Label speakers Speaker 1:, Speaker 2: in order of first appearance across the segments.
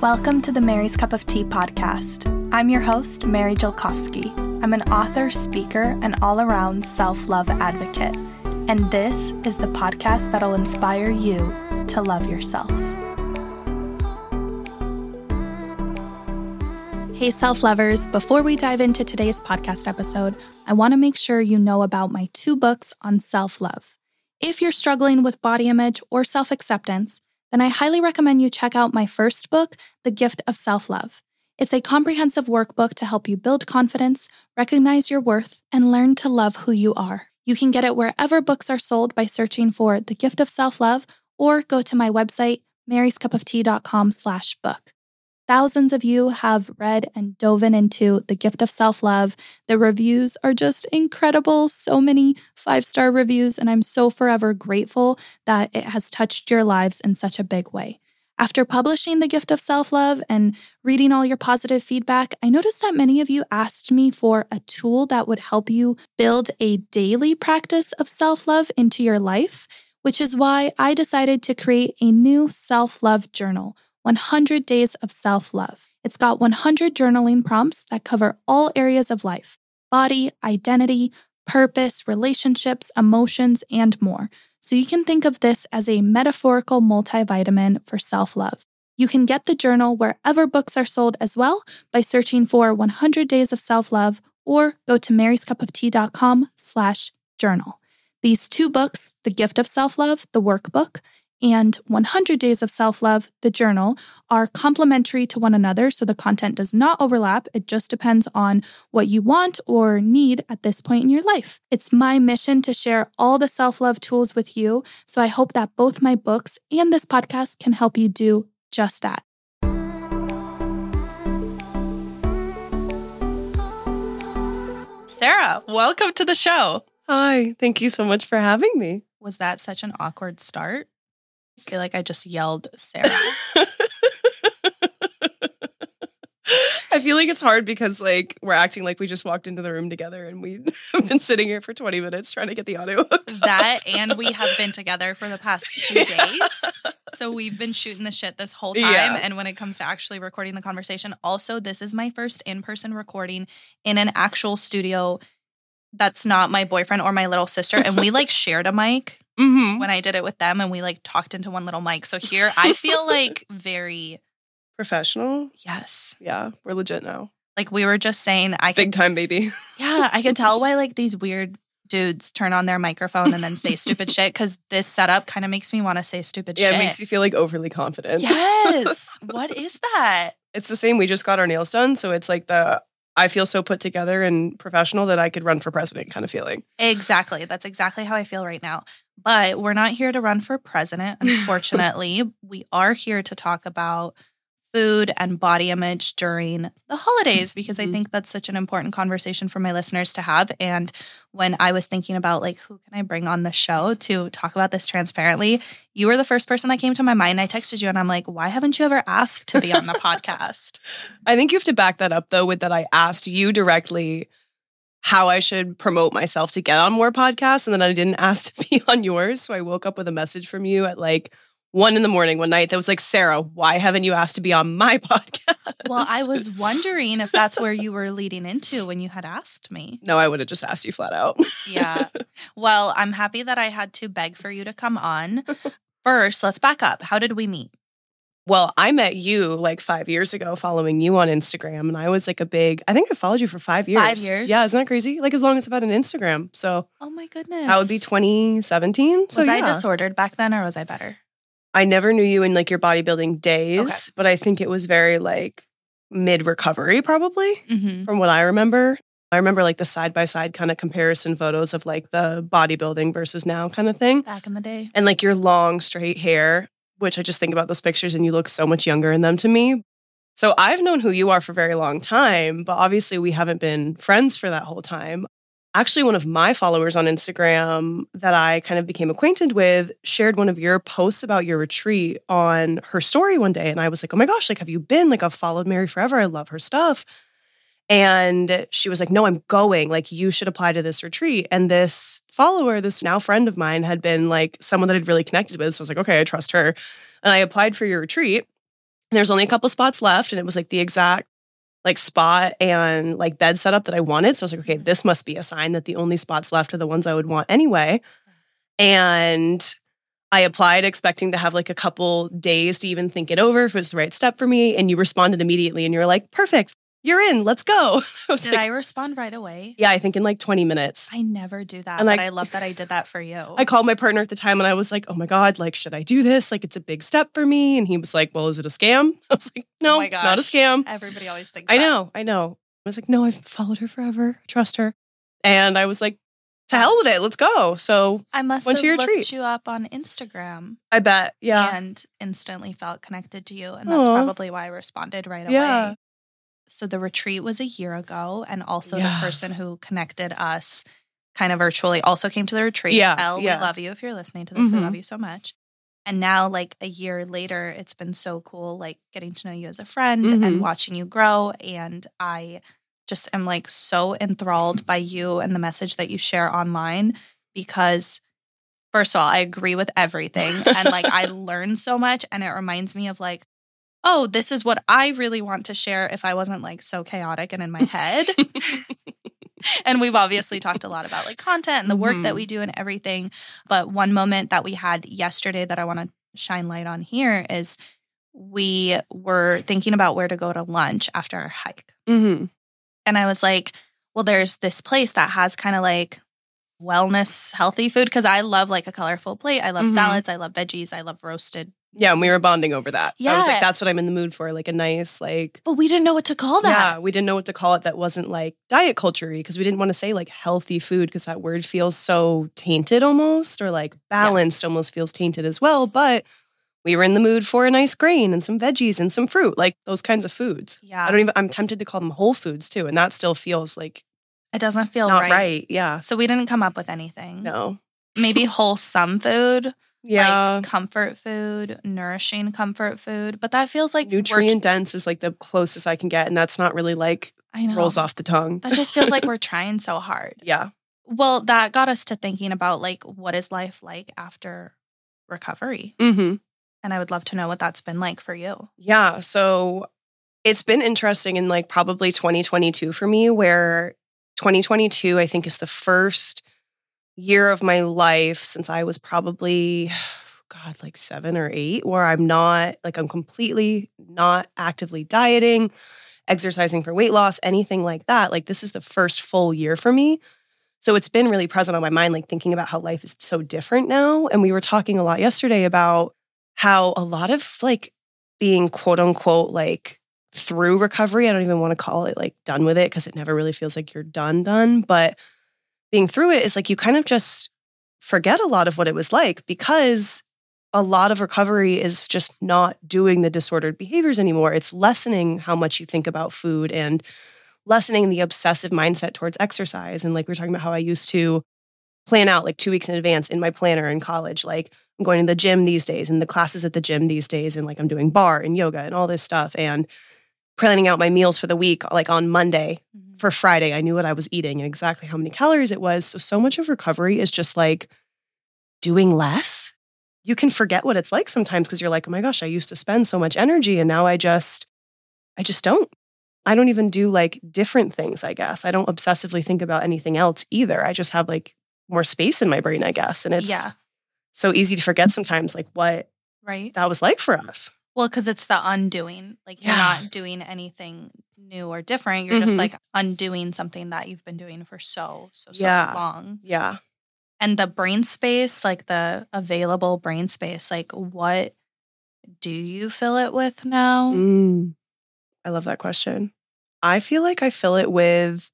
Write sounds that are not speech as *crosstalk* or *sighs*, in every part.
Speaker 1: Welcome to the Mary's Cup of Tea podcast. I'm your host, Mary Jelkovsky. I'm an author, speaker, and all around self love advocate. And this is the podcast that'll inspire you to love yourself. Hey, self lovers, before we dive into today's podcast episode, I want to make sure you know about my two books on self love. If you're struggling with body image or self acceptance, then I highly recommend you check out my first book, The Gift of Self Love. It's a comprehensive workbook to help you build confidence, recognize your worth, and learn to love who you are. You can get it wherever books are sold by searching for The Gift of Self Love or go to my website, maryscupoftea.com slash book. Thousands of you have read and dove into The Gift of Self Love. The reviews are just incredible. So many five star reviews, and I'm so forever grateful that it has touched your lives in such a big way. After publishing The Gift of Self Love and reading all your positive feedback, I noticed that many of you asked me for a tool that would help you build a daily practice of self love into your life, which is why I decided to create a new self love journal 100 Days of Self Love. It's got 100 journaling prompts that cover all areas of life body, identity, purpose, relationships, emotions, and more. So you can think of this as a metaphorical multivitamin for self love. You can get the journal wherever books are sold as well by searching for 100 Days of Self Love or go to maryscupoftea.com slash journal. These two books, The Gift of Self Love, the workbook, and 100 Days of Self Love, the journal, are complementary to one another. So the content does not overlap. It just depends on what you want or need at this point in your life. It's my mission to share all the self love tools with you. So I hope that both my books and this podcast can help you do just that. Sarah, welcome to the show.
Speaker 2: Hi, thank you so much for having me.
Speaker 1: Was that such an awkward start? I feel like I just yelled Sarah. *laughs*
Speaker 2: I feel like it's hard because like we're acting like we just walked into the room together and we've *laughs* been sitting here for 20 minutes trying to get the audio
Speaker 1: That and we have been together for the past two *laughs* days. So we've been shooting the shit this whole time. Yeah. And when it comes to actually recording the conversation, also this is my first in-person recording in an actual studio that's not my boyfriend or my little sister. And we like shared a mic mm-hmm. when I did it with them and we like talked into one little mic. So here I feel like *laughs* very
Speaker 2: professional.
Speaker 1: Yes.
Speaker 2: Yeah, we're legit now.
Speaker 1: Like we were just saying,
Speaker 2: I big time baby.
Speaker 1: Yeah, I can tell why *laughs* like these weird dudes turn on their microphone and then say stupid *laughs* shit because this setup kind of makes me want to say stupid
Speaker 2: yeah,
Speaker 1: shit.
Speaker 2: Yeah, it makes you feel like overly confident.
Speaker 1: Yes. what is that?
Speaker 2: It's the same. We just got our nails done. So it's like the I feel so put together and professional that I could run for president kind of feeling.
Speaker 1: Exactly. That's exactly how I feel right now. But we're not here to run for president, *laughs* unfortunately. we are here to talk about food and body image during the holidays because I mm-hmm. think that's such an important conversation for my listeners to have. And when I was thinking about like who can I bring on the show to talk about this transparently, you were the first person that came to my mind. I texted you and I'm like, why haven't you ever asked to be on the *laughs* podcast?
Speaker 2: I think you have to back that up though with that I asked you directly how I should promote myself to get on more podcasts and then I didn't ask to be *laughs* on yours. So I woke up with a message from you at like one in the morning one night that was like, Sarah, why haven't you asked to be on my *laughs* podcast?
Speaker 1: Well, I was wondering if that's where you were leading into when you had asked me.
Speaker 2: No, I would have just asked you flat out. *laughs*
Speaker 1: yeah. Well, I'm happy that I had to beg for you to come on. First, let's back up. How did we meet?
Speaker 2: Well, I met you like five years ago following you on Instagram. And I was like a big, I think I followed you for five years.
Speaker 1: Five years?
Speaker 2: Yeah, isn't that crazy? Like as long as I've had an Instagram. So,
Speaker 1: oh my goodness.
Speaker 2: That would be 2017.
Speaker 1: So, was yeah. I disordered back then or was I better?
Speaker 2: I never knew you in like your bodybuilding days, okay. but I think it was very like mid recovery, probably mm-hmm. from what I remember. I remember like the side by side kind of comparison photos of like the bodybuilding versus now kind of thing.
Speaker 1: Back in the day.
Speaker 2: And like your long straight hair, which I just think about those pictures and you look so much younger in them to me. So I've known who you are for a very long time, but obviously we haven't been friends for that whole time actually one of my followers on Instagram that I kind of became acquainted with shared one of your posts about your retreat on her story one day. And I was like, oh my gosh, like, have you been? Like, I've followed Mary forever. I love her stuff. And she was like, no, I'm going. Like, you should apply to this retreat. And this follower, this now friend of mine, had been like someone that I'd really connected with. So I was like, okay, I trust her. And I applied for your retreat. there's only a couple spots left, and it was like the exact like spot and like bed setup that I wanted. So I was like, okay,
Speaker 1: Mhm.
Speaker 2: this must be a sign that the only spots left are the ones I would want anyway. And I applied expecting to have like a couple days to even think it over if it was the right step for me. And you responded immediately and you're like, perfect, you're in, let's go. *laughs* I
Speaker 1: Did
Speaker 2: like,
Speaker 1: I respond right away?
Speaker 2: yeah, I think in like 20 minutes.
Speaker 1: I never do that,
Speaker 2: And
Speaker 1: but
Speaker 2: I-
Speaker 1: I love that I did that for you.
Speaker 2: I called my partner at the time and I was like, oh my God, like, should I do this? Like, it's a big step for me. And he was like, well, is it a scam? *laughs* I was like, oh no,
Speaker 1: Oh
Speaker 2: it's not a scam.
Speaker 1: Everybody always thinks
Speaker 2: I
Speaker 1: that.
Speaker 2: know, I know. I was like, no, I've followed her forever. I trust her. And I was like, to hell with it. Let's go. So
Speaker 1: I must
Speaker 2: Went
Speaker 1: have
Speaker 2: to your
Speaker 1: looked
Speaker 2: treat.
Speaker 1: you up on Instagram
Speaker 2: I bet. Yeah.
Speaker 1: and instantly felt connected to you. And that's
Speaker 2: Aw.
Speaker 1: probably why I responded right
Speaker 2: Yeah.
Speaker 1: So the retreat was a year ago. And also
Speaker 2: Yeah.
Speaker 1: the person who connected us kind of virtually also came to the retreat.
Speaker 2: Yeah,
Speaker 1: Elle,
Speaker 2: yeah.
Speaker 1: we love you if you're listening to this. We
Speaker 2: Mhm.
Speaker 1: love you so much. And now, like a year later, it's been so cool, like getting to know you as a friend
Speaker 2: Mhm.
Speaker 1: and watching you grow. And I just am like so enthralled by you and the message that you share online because, first of all, I agree with everything. and like I *laughs* learn so much. And it reminds me of like, oh, this is what I really want to share if I wasn't like so chaotic and in my head. *laughs* and we've obviously talked a lot about like content and the work that
Speaker 2: Mhm.
Speaker 1: we do and everything. But one moment that we had yesterday that I want to shine light on here is we were thinking about where to go to lunch after our hike.
Speaker 2: hmm
Speaker 1: And I was like, well, there's this place that has kind of like wellness, healthy food because I love like a colorful plate. I love
Speaker 2: Mhm.
Speaker 1: salads. I love veggies. I love roasted.
Speaker 2: Yeah. And we were bonding over that. Yeah. I was like, that's what I'm in the mood for. Like a nice, like,
Speaker 1: But we didn't know what to call that.
Speaker 2: yeah, we didn't know what to call it that wasn't like diet culture because we didn't want to say like healthy food because that word feels so tainted almost or like balanced almost feels tainted as well. But we were in the mood for a nice grain and some veggies and some fruit, like those kinds of foods.
Speaker 1: Yeah.
Speaker 2: I don't even, I'm tempted to call them whole foods too. And that still feels like
Speaker 1: It doesn't feel
Speaker 2: not
Speaker 1: right.
Speaker 2: right. Yeah.
Speaker 1: So we didn't come up with anything.
Speaker 2: No.
Speaker 1: Maybe wholesome food,
Speaker 2: Yeah.
Speaker 1: like comfort food, nourishing comfort food. But that feels like
Speaker 2: Nutrient dense is like the closest I can get. And that's not really like
Speaker 1: I know.
Speaker 2: rolls off the tongue.
Speaker 1: That just feels like we're *laughs* trying so hard.
Speaker 2: yeah.
Speaker 1: Well, that got us to thinking about like what is life like after recovery?
Speaker 2: hmm
Speaker 1: And I would love to know what that's been like for you.
Speaker 2: Yeah. So it's been interesting in like probably 2022 for me, where 2022, I think, is the first year of my life since I was probably, *sighs* God, like seven or eight, where I'm not like, I'm completely not actively dieting, exercising for weight loss, anything like that. Like, this is the first full year for me. So it's been really present on my mind, like thinking about how life is so different now. And we were talking a lot yesterday about how a lot of like being quote unquote like through recovery, I don't even want to call it like done with it because it never really feels like you're done, done. But being through it is like you kind of just forget a lot of what it was like because a lot of recovery is just not doing the disordered behaviors anymore. It's lessening how much you think about food and lessening the obsessive mindset towards exercise. And like we are talking about how I used to plan out like two weeks in advance in my planner in college. Like I'm going to the gym these days and the classes at the gym these days. And like I'm doing barre and yoga and all this stuff and planning out my meals for the week, like on Monday mm-hmm. for Friday. I knew what I was eating and exactly how many calories it was. So, so much of recovery is just like doing less. You can forget what it's like sometimes because you're like, oh my gosh, I used to spend so much energy and now I just, I just don't. I don't even do like different things, I guess. I don't obsessively think about anything else either. I just have like more space in my brain, I guess. And it's
Speaker 1: yeah,
Speaker 2: so easy to forget sometimes like what
Speaker 1: right.
Speaker 2: that was like for us.
Speaker 1: Well, because it's the undoing. Like you're
Speaker 2: Yeah.
Speaker 1: not doing anything new or different. You're just
Speaker 2: Mhm.
Speaker 1: like undoing something that you've been doing for so, so, so
Speaker 2: Yeah.
Speaker 1: long.
Speaker 2: Yeah.
Speaker 1: And the brain space, like the available brain space, like what do you fill it with now?
Speaker 2: Mm. I love that question. I feel like I fill it with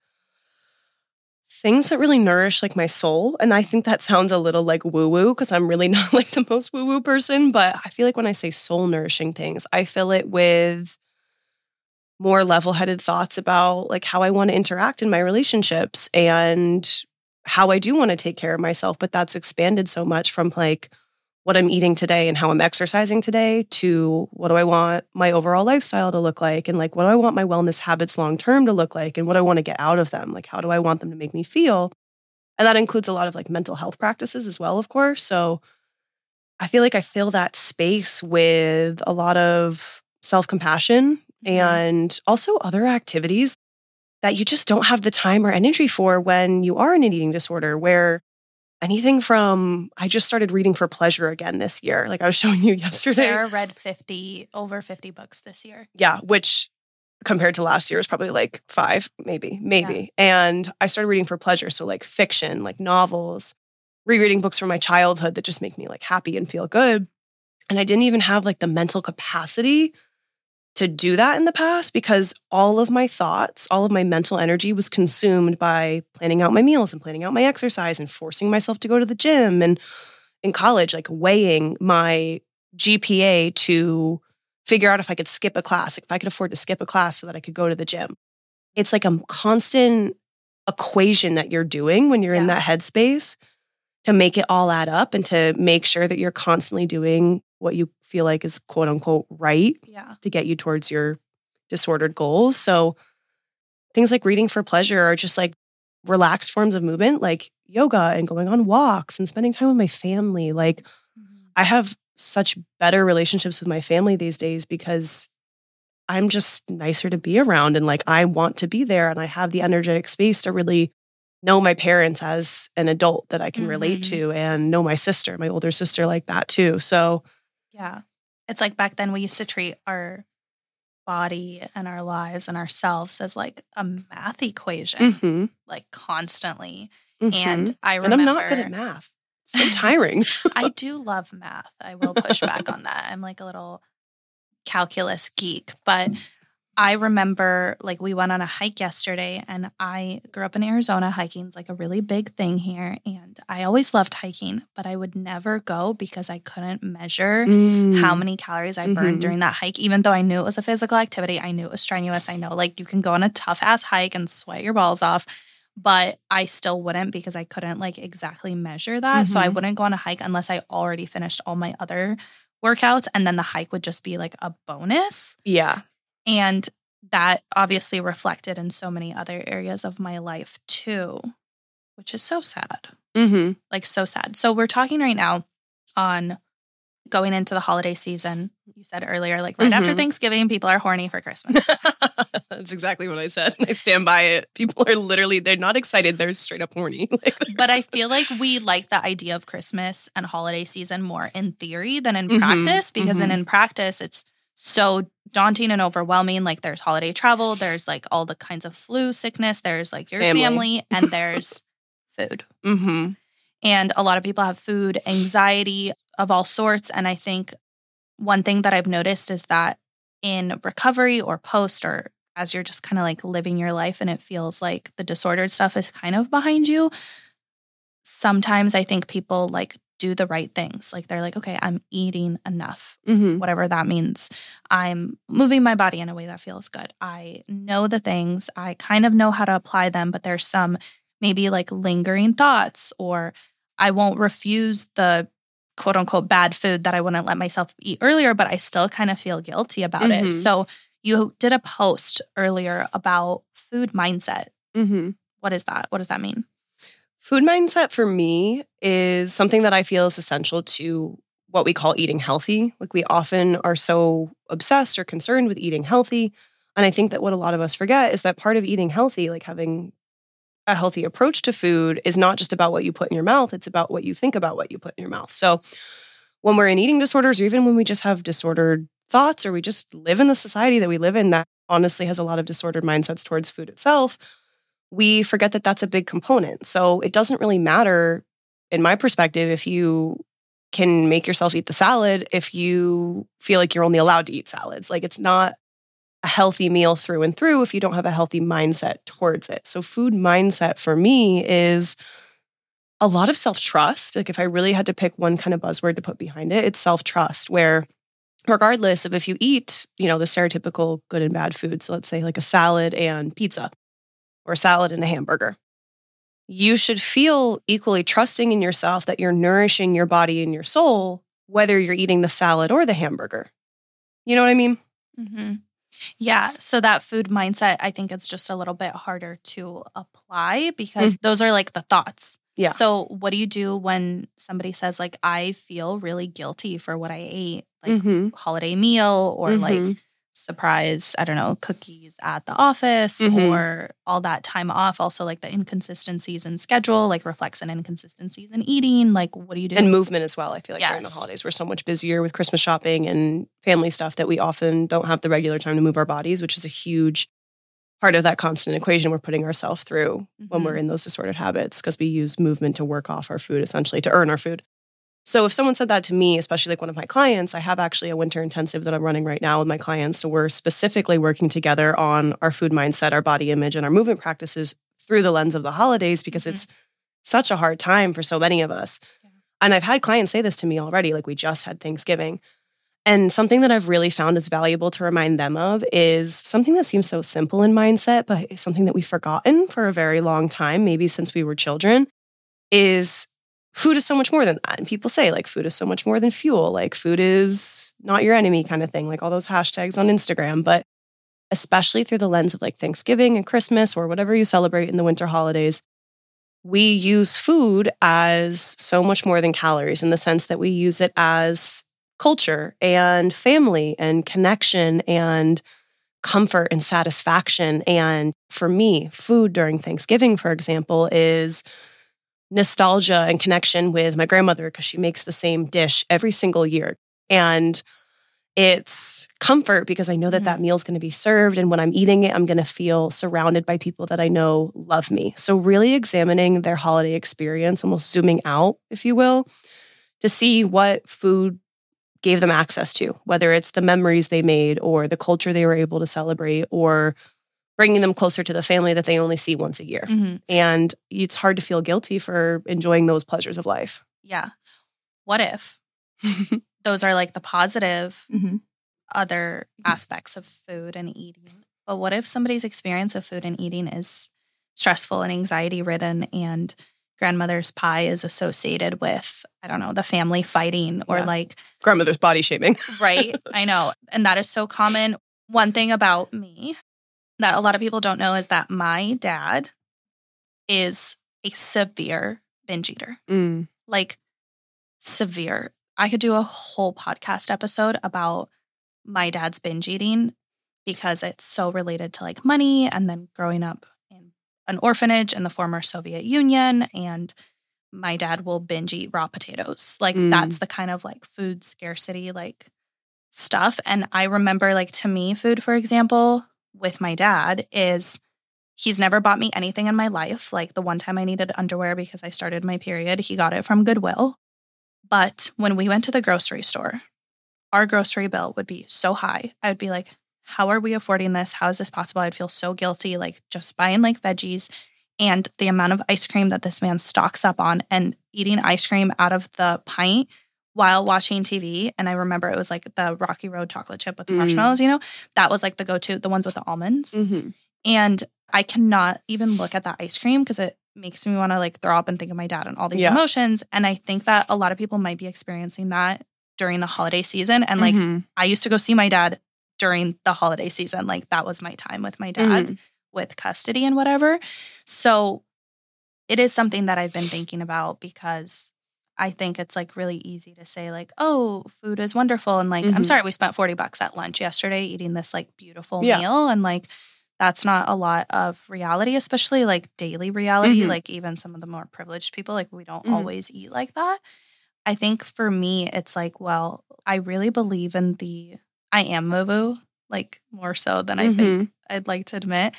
Speaker 2: things that really nourish like my soul. And I think that sounds a little like woo woo because I'm really *laughs* not like the most woo woo person. But I feel like when I say soul nourishing things, I fill it with more level headed thoughts about like how I want to interact in my relationships and how I do want to take care of myself. But that's expanded so much from like, what I'm eating today and how I'm exercising today to what do I want my overall lifestyle to look like and like what do I want my wellness habits long term to look like and what do I want to get out of them? Like how do I want them to make me feel? And that includes a lot of like mental health practices as well of course. So I feel like I fill that space with a lot of self compassion
Speaker 1: Mhm.
Speaker 2: and also other activities that you just don't have the time or energy for when you are in an eating disorder, where anything from I just started reading for pleasure again this year. Like I was *laughs* showing you yesterday.
Speaker 1: Sarah read 50, over 50 books this year.
Speaker 2: Yeah, which compared to last year was probably like five, maybe, maybe. And I started reading for pleasure. So, like fiction, like novels, rereading books from my childhood that just make me like happy and feel good. And I didn't even have like the mental capacity to do that in the past because all of my thoughts, all of my mental energy was consumed by planning out my meals and planning out my exercise and forcing myself to go to the gym. And in college, like weighing my GPA to figure out if I could skip a class, if I could afford to skip a class so that I could go to the gym. It's like a constant equation that you're doing when you're in that headspace to make it all add up and to make sure that you're constantly doing what you feel like is quote unquote right
Speaker 1: Yeah.
Speaker 2: to get you towards your disordered goals. So things like reading for pleasure are just like relaxed forms of movement, like yoga and going on walks and spending time with my family. Like
Speaker 1: Mhm.
Speaker 2: I have such better relationships with my family these days because I'm just nicer to be around and like I want to be there and I have the energetic space to really know my parents as an adult that I can relate
Speaker 1: Mhm.
Speaker 2: to and know my sister, my older sister like that too. So
Speaker 1: Yeah. It's like back then we used to treat our body and our lives and ourselves as like a math equation,
Speaker 2: mhm,
Speaker 1: like constantly.
Speaker 2: mhm.
Speaker 1: And I remember.
Speaker 2: and I'm not good at math. So tiring. *laughs*
Speaker 1: I do love math. I will push back *laughs* on that. I'm like a little calculus geek, but I remember like we went on a hike yesterday and I grew up in Arizona. Hiking's like a really big thing here. And I always loved hiking, but I would never go because I couldn't measure how
Speaker 2: Mm.
Speaker 1: many calories I burned
Speaker 2: Mhm.
Speaker 1: during that hike. Even though I knew it was a physical activity, I knew it was strenuous. I know like you can go on a tough ass hike and sweat your balls off, but I still wouldn't because I couldn't like exactly measure that. So I
Speaker 2: Mhm.
Speaker 1: wouldn't go on a hike unless I already finished all my other workouts. And then the hike would just be like a bonus.
Speaker 2: Yeah.
Speaker 1: And that obviously reflected in so many other areas of my life too, which is so sad
Speaker 2: hmm
Speaker 1: like so sad. So we're talking right now on going into the holiday season. You said earlier, like right after
Speaker 2: Mhm.
Speaker 1: Thanksgiving, people are horny for Christmas. *laughs*
Speaker 2: That's exactly what I said. and I stand by it. People are literally, they're not excited. They're straight up horny. *laughs* Like,
Speaker 1: but I feel like we like the idea of Christmas and holiday season more in theory than in
Speaker 2: Mhm,
Speaker 1: practice because then
Speaker 2: mhm.
Speaker 1: in practice it's so daunting and overwhelming. Like there's holiday travel, there's like all the kinds of flu sickness, there's like your
Speaker 2: Family.
Speaker 1: family, and *laughs* there's food.
Speaker 2: hmm
Speaker 1: And a lot of people have food anxiety of all sorts. And I think one thing that I've noticed is that in recovery or post, or as you're just kind of like living your life and it feels like the disordered stuff is kind of behind you, sometimes I think people like do the right things. Like they're like, okay, I'm eating enough,
Speaker 2: hmm
Speaker 1: whatever that means. I'm moving my body in a way that feels good. I know the things, I kind of know how to apply them, but there's some maybe like lingering thoughts, or I won't refuse the quote unquote bad food that I wouldn't let myself eat earlier, but I still kind of feel guilty about
Speaker 2: Mhm.
Speaker 1: it. So you did a post earlier about food mindset.
Speaker 2: hmm
Speaker 1: What is that? What does that mean?
Speaker 2: Food mindset for me is something that I feel is essential to what we call eating healthy. Like we often are so obsessed or concerned with eating healthy. And I think that what a lot of us forget is that part of eating healthy, like having a healthy approach to food, is not just about what you put in your mouth, it's about what you think about what you put in your mouth. So when we're in eating disorders, or even when we just have disordered thoughts, or we just live in the society that we live in that honestly has a lot of disordered mindsets towards food itself, we forget that that's a big component. So it doesn't really matter, in my perspective, if you can make yourself eat the salad if you feel like you're only allowed to eat salads. Like it's not a healthy meal through and through if you don't have a healthy mindset towards it. So, food mindset for me is a lot of self trust. Like, if I really had to pick one kind of buzzword to put behind it, it's self trust, where regardless of if you eat, you know, the stereotypical good and bad food. So, let's say like a salad and pizza or a salad and a hamburger. You should feel equally trusting in yourself that you're nourishing your body and your soul, whether you're eating the salad or the hamburger. You know what I mean?
Speaker 1: hmm Yeah. So that food mindset, I think it's just a little bit harder to apply because those are like the thoughts.
Speaker 2: Yeah.
Speaker 1: So what do you do when somebody says like I feel really guilty for what I ate, like
Speaker 2: Mhm.
Speaker 1: holiday meal or like
Speaker 2: Mhm.
Speaker 1: Surprise, I don't know, cookies at the office
Speaker 2: Mhm.
Speaker 1: or all that time off. Also, like the inconsistencies in schedule, like reflects in inconsistencies in eating. Like, what do you do?
Speaker 2: and movement as well. I feel like during the holidays, we're so much busier with Christmas shopping and family stuff that we often don't have the regular time to move our bodies, which is a huge part of that constant equation we're putting ourselves through when
Speaker 1: Mhm.
Speaker 2: we're in those disordered habits because we use movement to work off our food, essentially to earn our food. So if someone said that to me, especially like one of my clients, I have actually a winter intensive that I'm running right now with my clients. So we're specifically working together on our food mindset, our body image, and our movement practices through the lens of the holidays because
Speaker 1: Mhm.
Speaker 2: it's such a hard time for so many of us.
Speaker 1: Yeah.
Speaker 2: And I've had clients say this to me already, like we just had Thanksgiving. And something that I've really found is valuable to remind them of is something that seems so simple in mindset, but something that we've forgotten for a very long time, maybe since we were children, is food is so much more than that. And people say, like, food is so much more than fuel. Like, food is not your enemy, kind of thing, like all those hashtags on Instagram. But especially through the lens of like Thanksgiving and Christmas or whatever you celebrate in the winter holidays, we use food as so much more than calories in the sense that we use it as culture and family and connection and comfort and satisfaction. And for me, food during Thanksgiving, for example, is nostalgia and connection with my grandmother because she makes the same dish every single year. And it's comfort because I know that that mm-hmm. meal is going to be served. And when I'm eating it, I'm going to feel surrounded by people that I know love me. So, really examining their holiday experience, almost zooming out, if you will, to see what food gave them access to, whether it's the memories they made or the culture they were able to celebrate or bringing them closer to the family that they only see once a year.
Speaker 1: Mhm.
Speaker 2: And it's hard to feel guilty for enjoying those pleasures of life.
Speaker 1: Yeah. What if *laughs* those are like the positive other aspects of food and eating. But what if somebody's experience of food and eating is stressful and anxiety ridden and grandmother's pie is associated with, I don't know, the family fighting or
Speaker 2: Yeah.
Speaker 1: like,
Speaker 2: Grandmother's body shaming.
Speaker 1: right? I know. And that is so common. One thing about me that a lot of people don't know is that my dad is a severe binge eater
Speaker 2: Mm.
Speaker 1: like severe. I could do a whole podcast episode about my dad's binge eating because it's so related to like money and then growing up in an orphanage in the former Soviet Union and my dad will binge eat raw potatoes. Like
Speaker 2: Mm.
Speaker 1: that's the kind of like food scarcity like stuff and I remember like to me food for example with my dad is he's never bought me anything in my life. Like the one time I needed underwear because I started my period, he got it from Goodwill. But when we went to the grocery store, our grocery bill would be so high. I would be like, how are we affording this? How is this possible? I'd feel so guilty, like just buying like veggies and the amount of ice cream that this man stocks up on and eating ice cream out of the pint while watching TV. And I remember it was like the Rocky Road chocolate chip with the
Speaker 2: Mm.
Speaker 1: marshmallows, you know? That was like the go to, the ones with the almonds.
Speaker 2: Mm-hmm.
Speaker 1: And I cannot even look at that ice cream because it makes me want to like throw up and think of my dad and all these
Speaker 2: Yeah.
Speaker 1: emotions. And I think that a lot of people might be experiencing that during the holiday season. And like
Speaker 2: Mm-hmm.
Speaker 1: I used to go see my dad during the holiday season. Like that was my time with my dad
Speaker 2: Mhm.
Speaker 1: with custody and whatever. So it is something that I've been thinking about because I think it's like really easy to say like, oh, food is wonderful. And like, I'm
Speaker 2: Mhm.
Speaker 1: sorry, we spent 40 bucks at lunch yesterday eating this like beautiful
Speaker 2: Yeah.
Speaker 1: meal. And like, that's not a lot of reality, especially like daily reality.
Speaker 2: Mhm.
Speaker 1: Like even some of the more privileged people, like we don't
Speaker 2: Mhm.
Speaker 1: always eat like that. I think for me, it's like, well, I really believe in the I am moo like more so than I think I'd like to admit.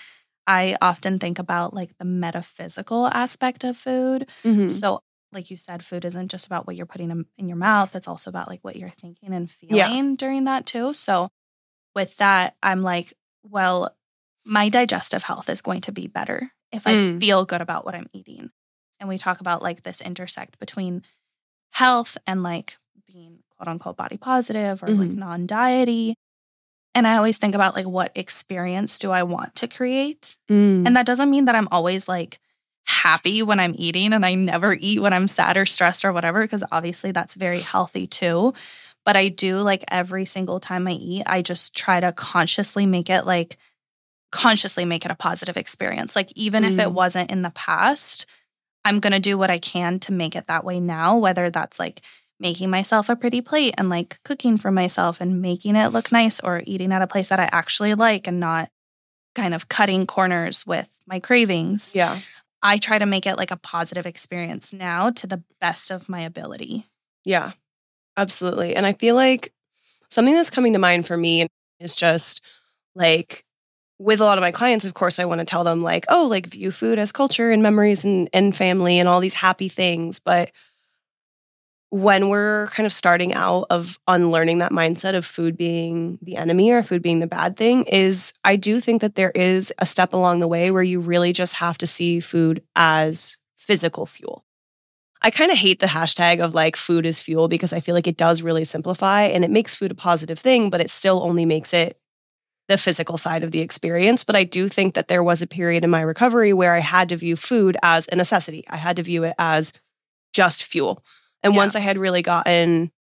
Speaker 1: I often think about like the metaphysical aspect of food.
Speaker 2: Mhm.
Speaker 1: So, like you said, food isn't just about what you're putting in, in your mouth, it's also about like what you're thinking and
Speaker 2: Yeah.
Speaker 1: feeling during that too. So, with that, I'm like, well, my digestive health is going to be better if I
Speaker 2: Mm.
Speaker 1: feel good about what I'm eating. And we talk about like this intersect between health and like being quote unquote body positive or like
Speaker 2: Mhm.
Speaker 1: non diety. And I always think about like what experience do I want to create?
Speaker 2: Mm.
Speaker 1: And that doesn't mean that I'm always like happy when I'm eating and I never eat when I'm sad or stressed or whatever, because obviously that's very healthy too. But I do like every single time I eat, I just try to consciously make it like consciously make it a positive experience. Like even if it
Speaker 2: Mm.
Speaker 1: wasn't in the past, I'm going to do what I can to make it that way now, whether that's like making myself a pretty plate and like cooking for myself and making it look nice or eating at a place that I actually like and not kind of cutting corners with my cravings.
Speaker 2: Yeah.
Speaker 1: I try to make it like a positive experience now to the best of my ability.
Speaker 2: Yeah. Absolutely. And I feel like something that's coming to mind for me is just like with a lot of my clients, of course, I want to tell them like, oh, like view food as culture and memories and, and family and all these happy things. But when we're kind of starting out of unlearning that mindset of food being the enemy or food being the bad thing is I do think that there is a step along the way where you really just have to see food as physical fuel. I kind of hate the hashtag of like food is fuel because I feel like it does really simplify and it makes food a positive thing, but it still only makes it the physical side of the experience. But I do think that there was a period in my recovery where I had to view food as a necessity. I had to view it as just fuel. And
Speaker 1: Yeah.
Speaker 2: once I had really gotten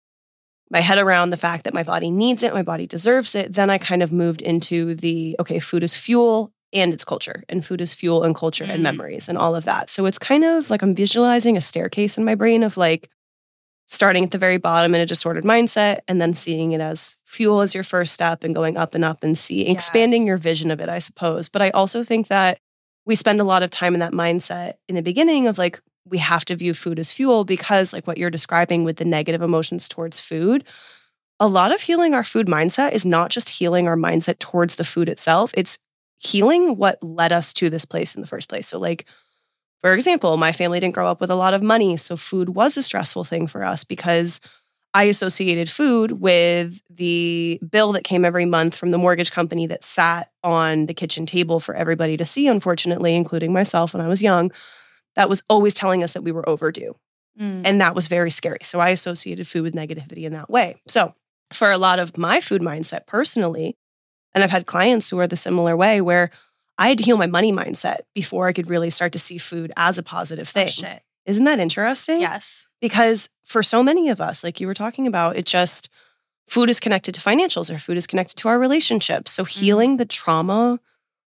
Speaker 2: my head around the fact that my body needs it, my body deserves it, then I kind of moved into the okay, food is fuel and it's culture, and food is fuel and culture and
Speaker 1: Mm.
Speaker 2: memories and all of that. So it's kind of like I'm visualizing a staircase in my brain of like starting at the very bottom in a disordered mindset and then seeing it as fuel as your first step and going up and up and seeing expanding your vision of it, I suppose. But I also think that we spend a lot of time in that mindset in the beginning of like we have to view food as fuel because like what you're describing with the negative emotions towards food a lot of healing our food mindset is not just healing our mindset towards the food itself it's healing what led us to this place in the first place so like for example my family didn't grow up with a lot of money so food was a stressful thing for us because I associated food with the bill that came every month from the mortgage company that sat on the kitchen table for everybody to see, unfortunately, including myself when I was young. That was always telling us that we were overdue.
Speaker 1: Mm.
Speaker 2: And that was very scary. So I associated food with negativity in that way. So for a lot of my food mindset personally, and I've had clients who are the similar way where I had to heal my money mindset before I could really start to see food as a positive
Speaker 1: Oh,
Speaker 2: thing.
Speaker 1: shit.
Speaker 2: Isn't that interesting?
Speaker 1: Yes.
Speaker 2: because for so many of us, like you were talking about, it just food is connected to financials or food is connected to our relationships. So healing the trauma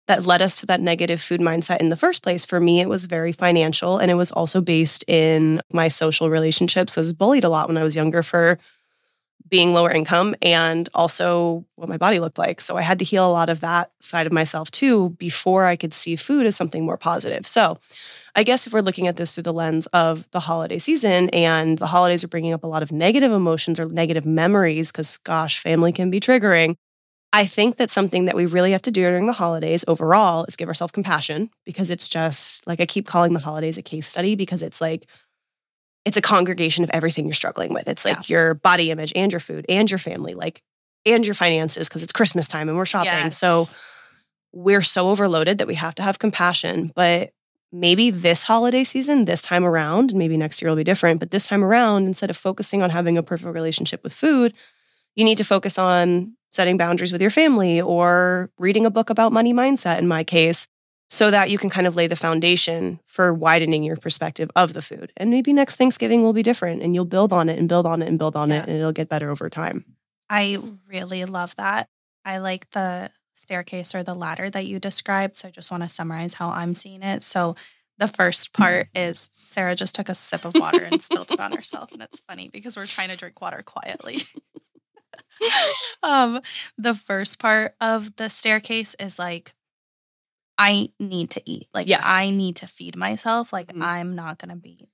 Speaker 2: that led us to that negative food mindset in the first place, for me, it was very financial and it was also based in my social relationships. I was bullied a lot when I was younger for being lower income and also what my body looked like. So I had to heal a lot of that side of myself too before I could see food as something more positive. So I guess if we're looking at this through the lens of the holiday season and the holidays are bringing up a lot of negative emotions or negative memories, because gosh, family can be triggering. I think that something that we really have to do during the holidays overall is give ourselves compassion because it's just like I keep calling the holidays a case study because it's like, it's a congregation of everything you're struggling with. It's like your body image and your food and your family, like, and your finances because it's Christmas time and we're shopping.
Speaker 1: Yes.
Speaker 2: So we're so overloaded that we have to have compassion. But maybe this holiday season, this time around, and maybe next year will be different, but this time around, instead of focusing on having a perfect relationship with food, you need to focus on setting boundaries with your family or reading a book about money mindset, in my case, so that you can kind of lay the foundation for widening your perspective of the food. And maybe next Thanksgiving will be different and you'll build on it and build on it and build on
Speaker 1: Yeah.
Speaker 2: it and it'll get better over time.
Speaker 1: I really love that. I like the staircase or the ladder that you described. So I just want to summarize how I'm seeing it. So the first part *laughs* is Sarah just took a sip of water and spilled it on herself. And it's funny because we're trying to drink water quietly. *laughs* *laughs* um, the first part of the staircase is like, I need to eat. Like,
Speaker 2: Yes.
Speaker 1: I need to feed myself. Like,
Speaker 2: Mhm.
Speaker 1: I'm not going to be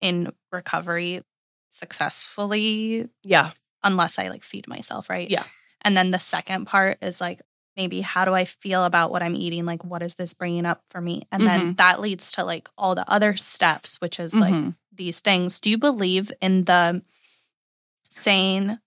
Speaker 1: in recovery successfully
Speaker 2: Yeah.
Speaker 1: unless I like feed myself, right?
Speaker 2: Yeah.
Speaker 1: And then the second part is like, maybe how do I feel about what I'm eating? Like, what is this bringing up for me? And then that leads to like all the other steps, which is like
Speaker 2: Mhm.
Speaker 1: these things. Do you believe in the saying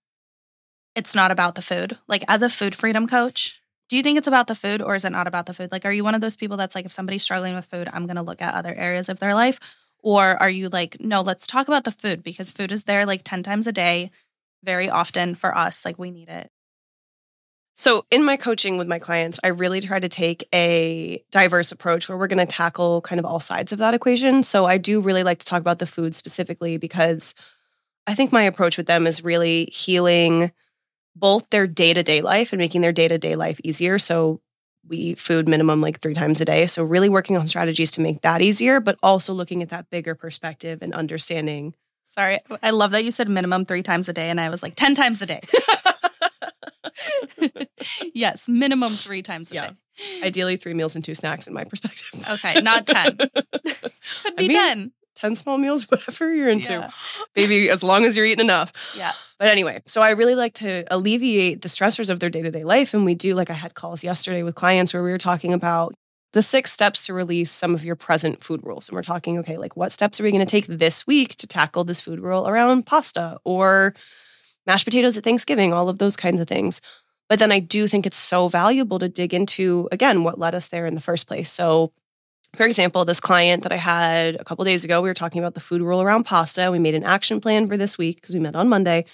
Speaker 1: it's not about the food? Like, as a food freedom coach, do you think it's about the food or is it not about the food? Like, are you one of those people that's like, if somebody's struggling with food, I'm going to look at other areas of their life? Or are you like, no, let's talk about the food because food is there like 10 times a day, very often for us. Like, we need it.
Speaker 2: So, in my coaching with my clients, I really try to take a diverse approach where we're going to tackle kind of all sides of that equation. So, I do really like to talk about the food specifically because I think my approach with them is really healing both their day to day life and making their day to day life easier. So, we eat food minimum like three times a day. So, really working on strategies to make that easier, but also looking at that bigger perspective and understanding
Speaker 1: Sorry. I love that you said minimum three times a day, and I was like 10 times a day. *laughs* yes, minimum three times a
Speaker 2: Yeah.
Speaker 1: day.
Speaker 2: Ideally, three meals and two snacks, in my perspective.
Speaker 1: Okay, not 10. *laughs* Could be
Speaker 2: mean,
Speaker 1: 10.
Speaker 2: 10 small meals, *laughs* whatever you're into.
Speaker 1: Yeah.
Speaker 2: Baby, as long as you're eating enough.
Speaker 1: Yeah.
Speaker 2: But anyway, so I really like to alleviate the stressors of their day to day life. And we do, like, I had calls yesterday with clients where we were talking about the six steps to release some of your present food rules. And we're talking, okay, like, what steps are we going to take this week to tackle this food rule around pasta or mashed potatoes at Thanksgiving, all of those kinds of things. But then I do think it's so valuable to dig into, again, what led us there in the first place. So, for example, this client that I had a couple days ago, we were talking about the food rule around pasta. We made an action plan for this week because we met on Monday.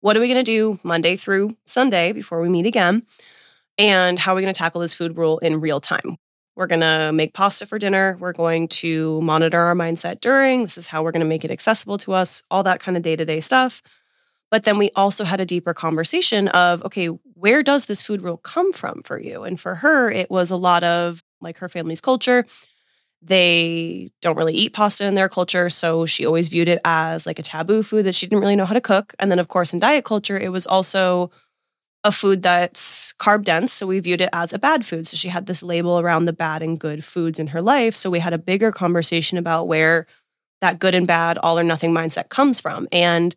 Speaker 2: What are we going to do Monday through Sunday before we meet again? And how are we going to tackle this food rule in real time? We're going to make pasta for dinner. We're going to monitor our mindset during. This is how we're going to make it accessible to us, all that kind of day to day stuff. But then we also had a deeper conversation of, okay, where does this food rule come from for you? And for her, it was a lot of like her family's culture. They don't really eat pasta in their culture. So she always viewed it as like a taboo food that she didn't really know how to cook. And then, of course, in diet culture, it was also a food that's carb dense. So we viewed it as a bad food. So she had this label around the bad and good foods in her life. So we had a bigger conversation about where that good and bad, all or nothing mindset comes from. And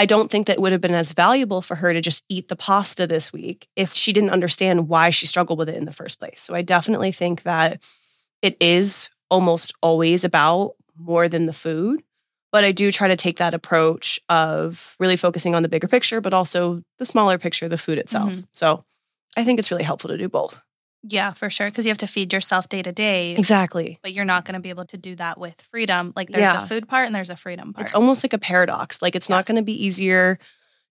Speaker 2: I don't think that it would have been as valuable for her to just eat the pasta this week if she didn't understand why she struggled with it in the first place. So I definitely think that it is almost always about more than the food. But I do try to take that approach of really focusing on the bigger picture, but also the smaller picture, the food itself.
Speaker 1: Mhm.
Speaker 2: So I think it's really helpful to do both.
Speaker 1: Yeah, for sure. Because you have to feed yourself day to day.
Speaker 2: Exactly.
Speaker 1: But you're not going to be able to do that with freedom. Like there's
Speaker 2: Yeah.
Speaker 1: a food part and there's a freedom part.
Speaker 2: It's almost like a paradox. Like it's
Speaker 1: Yeah.
Speaker 2: not going to be easier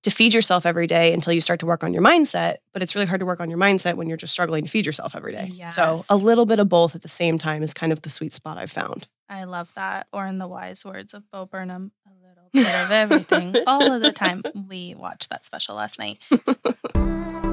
Speaker 2: to feed yourself every day until you start to work on your mindset, but it's really hard to work on your mindset when you're just struggling to feed yourself every day. So a little bit of both at the same time is kind of the sweet spot I've found.
Speaker 1: I love that. Or in the wise words of Bo Burnham, a little bit of everything *laughs* all of the time. We watched that special last night. *laughs*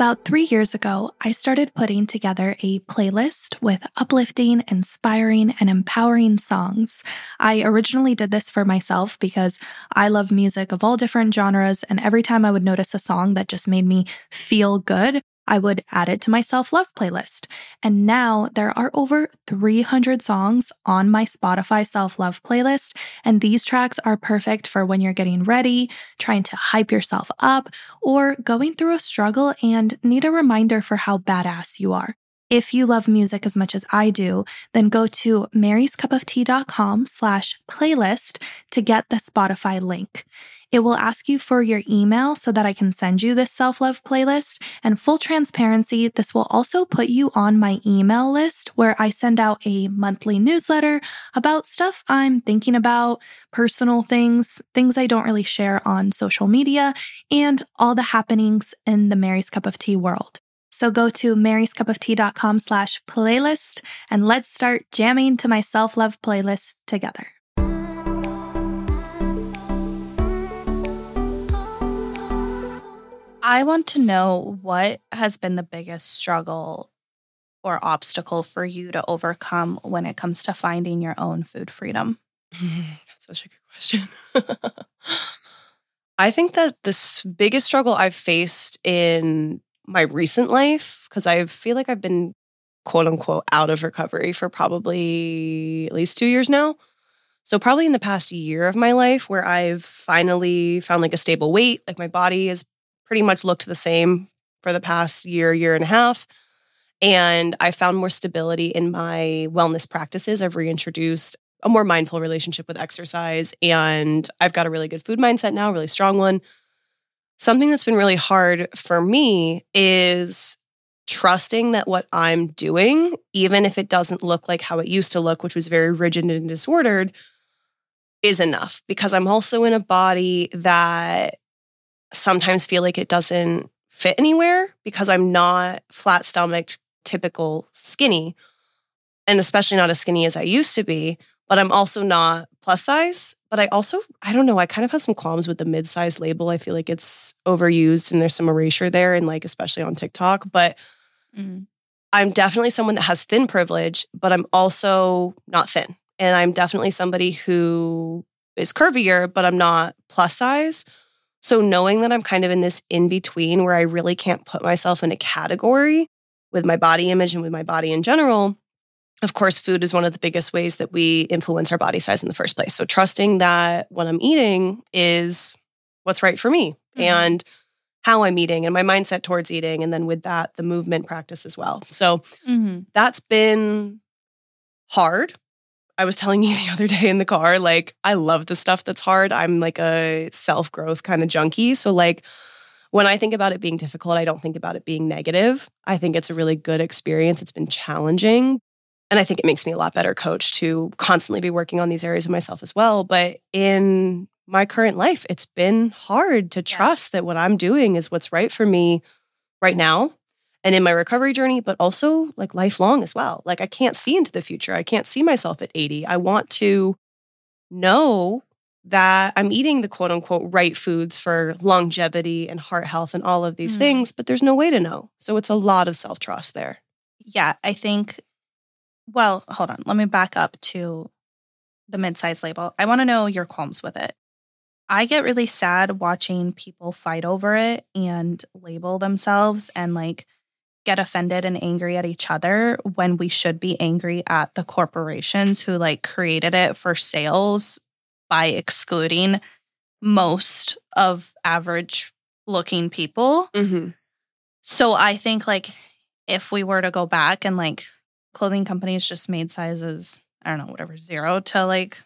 Speaker 1: About three years ago, I started putting together a playlist with uplifting, inspiring, and empowering songs. I originally did this for myself because I love music of all different genres, and every time I would notice a song that just made me feel good, I would add it to my self love playlist. And now there are over 300 songs on my Spotify self love playlist. And these tracks are perfect for when you're getting ready, trying to hype yourself up, or going through a struggle and need a reminder for how badass you are. If you love music as much as I do, then go to maryscupoftea.com slash playlist to get the Spotify link. It will ask you for your email so that I can send you this self love playlist. And full transparency, this will also put you on my email list where I send out a monthly newsletter about stuff I'm thinking about, personal things, things I don't really share on social media, and all the happenings in the Mary's Cup of Tea world. So go to maryscupoftea.com slash playlist and let's start jamming to my self love playlist together. I want to know what has been the biggest struggle or obstacle for you to overcome when it comes to finding your own food freedom. *laughs*
Speaker 2: That's such a good question. *laughs* I think that the biggest struggle I've faced in my recent life, because I feel like I've been quote unquote out of recovery for probably at least two years now. So, probably in the past year of my life, where I've finally found like a stable weight, like my body has pretty much looked the same for the past year, year and a half. And I found more stability in my wellness practices. I've reintroduced a more mindful relationship with exercise. And I've got a really good food mindset now, a really strong one. Something that's been really hard for me is trusting that what I'm doing, even if it doesn't look like how it used to look, which was very rigid and disordered, is enough. Because I'm also in a body that sometimes feel like it doesn't fit anywhere because I'm not flat stomached, typical skinny, and especially not as skinny as I used to be but I'm also not plus size. But I also, I don't know, I kind of have some qualms with the mid size label. I feel like it's overused and there's some erasure there, and like, especially on TikTok. But
Speaker 1: Mm.
Speaker 2: I'm definitely someone that has thin privilege, but I'm also not thin. And I'm definitely somebody who is curvier, but I'm not plus size. So knowing that I'm kind of in this in between where I really can't put myself in a category with my body image and with my body in general, of course, food is one of the biggest ways that we influence our body size in the first place. So trusting that what I'm eating is what's right for me mm-hmm. and how I'm eating and my mindset towards eating. And then with that, the movement practice as well. So mm-hmm. that's been hard. I was telling you *laughs* the other day in the car, like, I love the stuff that's hard. I'm like a self growth kind of junkie. So, like, when I think about it being difficult, I don't think about it being negative. I think it's a really good experience. It's been challenging, and I think it makes me a lot better coach to constantly be working on these areas of myself as well. But in my current life, it's been hard to trust that what I'm doing is what's right for me right now and in my recovery journey, but also like lifelong as well. Like I can't see into the future. I can't see myself at 80. I want to know that I'm eating the quote unquote right foods for longevity and heart health and all of these mm. things, but there's no way to know. So it's a lot of self trust there.
Speaker 1: Yeah, I think well, hold on. Let me back up to the mid-size label. I want to know your qualms with it. I get really sad watching people fight over it and label themselves and like get offended and angry at each other when we should be angry at the corporations who like created it for sales by excluding most of average looking people. Mm-hmm. So I think like if we were to go back and like clothing companies just made sizes, I don't know, whatever, zero to like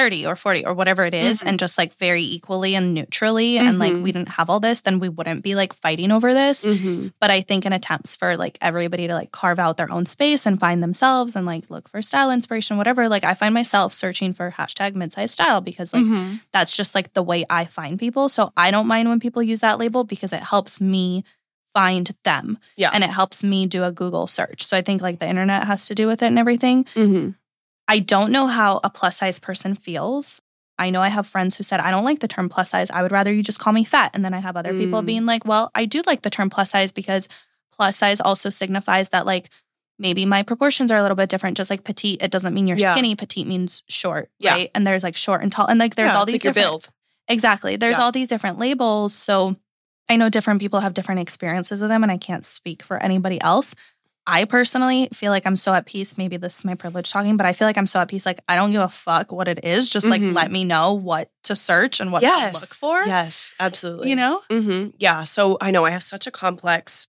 Speaker 1: 30 or 40 or whatever it is, mm-hmm. and just like very equally and neutrally mm-hmm. and like we didn't have all this then we wouldn't be like fighting over this mm-hmm. but i think in attempts for like everybody to like carve out their own space and find themselves and like look for style inspiration whatever like i find myself searching for hashtag midsize style because like mm-hmm. that's just like the way i find people so i don't mind when people use that label because it helps me find them.
Speaker 2: Yeah.
Speaker 1: And it helps me do a Google search. So I think like the internet has to do with it and everything. Mm-hmm. I don't know how a plus size person feels. I know I have friends who said, I don't like the term plus size. I would rather you just call me fat. And then I have other mm. people being like, well, I do like the term plus size because plus size also signifies that like maybe my proportions are a little bit different. Just like petite, it doesn't mean you're yeah. skinny. Petite means short, yeah. right? And there's like short and tall. And like there's yeah, all these
Speaker 2: like
Speaker 1: different, Exactly. There's all these different labels. So I know different people have different experiences with them, and I can't speak for anybody else. I personally feel like I'm so at peace. Maybe this is my privilege talking, but I feel like I'm so at peace. Like, I don't give a fuck what it is. Just like, mm-hmm. let me know what to search and what yes. to look for.
Speaker 2: Yes, absolutely.
Speaker 1: You know?
Speaker 2: Mm-hmm. Yeah. So I know I have such a complex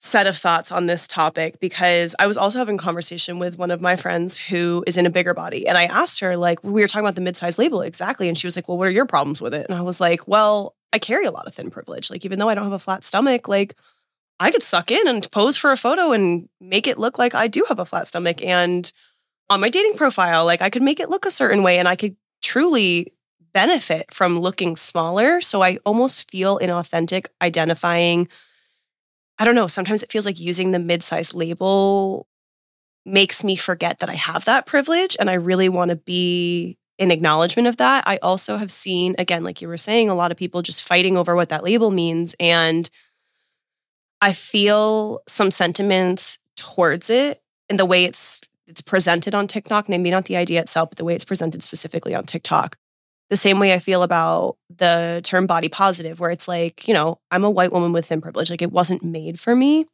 Speaker 2: set of thoughts on this topic because I was also having a conversation with one of my friends who is in a bigger body. And I asked her, like, we were talking about the mid-size label exactly. And she was like, Well, what are your problems with it? And I was like, Well, I carry a lot of thin privilege. Like, even though I don't have a flat stomach, like, I could suck in and pose for a photo and make it look like I do have a flat stomach. And on my dating profile, like, I could make it look a certain way and I could truly benefit from looking smaller. So I almost feel inauthentic identifying. I don't know. Sometimes it feels like using the midsize label makes me forget that I have that privilege and I really want to be in acknowledgement of that. I also have seen, again, like you were saying, a lot of people just fighting over what that label means. And I feel some sentiments towards it and the way it's it's presented on TikTok, and maybe not the idea itself, but the way it's presented specifically on TikTok. The same way I feel about the term body positive, where it's like, you know, I'm a white woman with thin privilege. Like it wasn't made for me.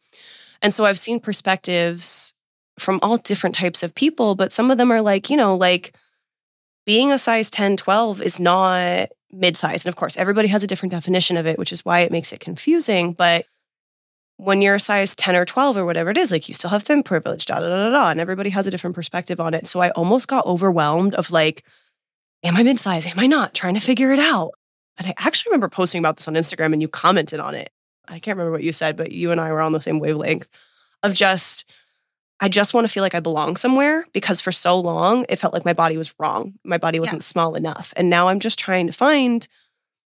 Speaker 2: And so I've seen perspectives from all different types of people, but some of them are like, you know, like being a size 10, 12 is not mid size. And of course, everybody has a different definition of it, which is why it makes it confusing. But when you're a size 10 or 12 or whatever it is, like you still have thin privilege, da da da da. And everybody has a different perspective on it. So I almost got overwhelmed of like, am I mid size? Am I not? Trying to figure it out. And I actually remember posting about this on Instagram and you commented on it. I can't remember what you said, but you and I were on the same wavelength of just I just want to feel like I belong somewhere because for so long it felt like my body was wrong. My body wasn't yeah. small enough. And now I'm just trying to find,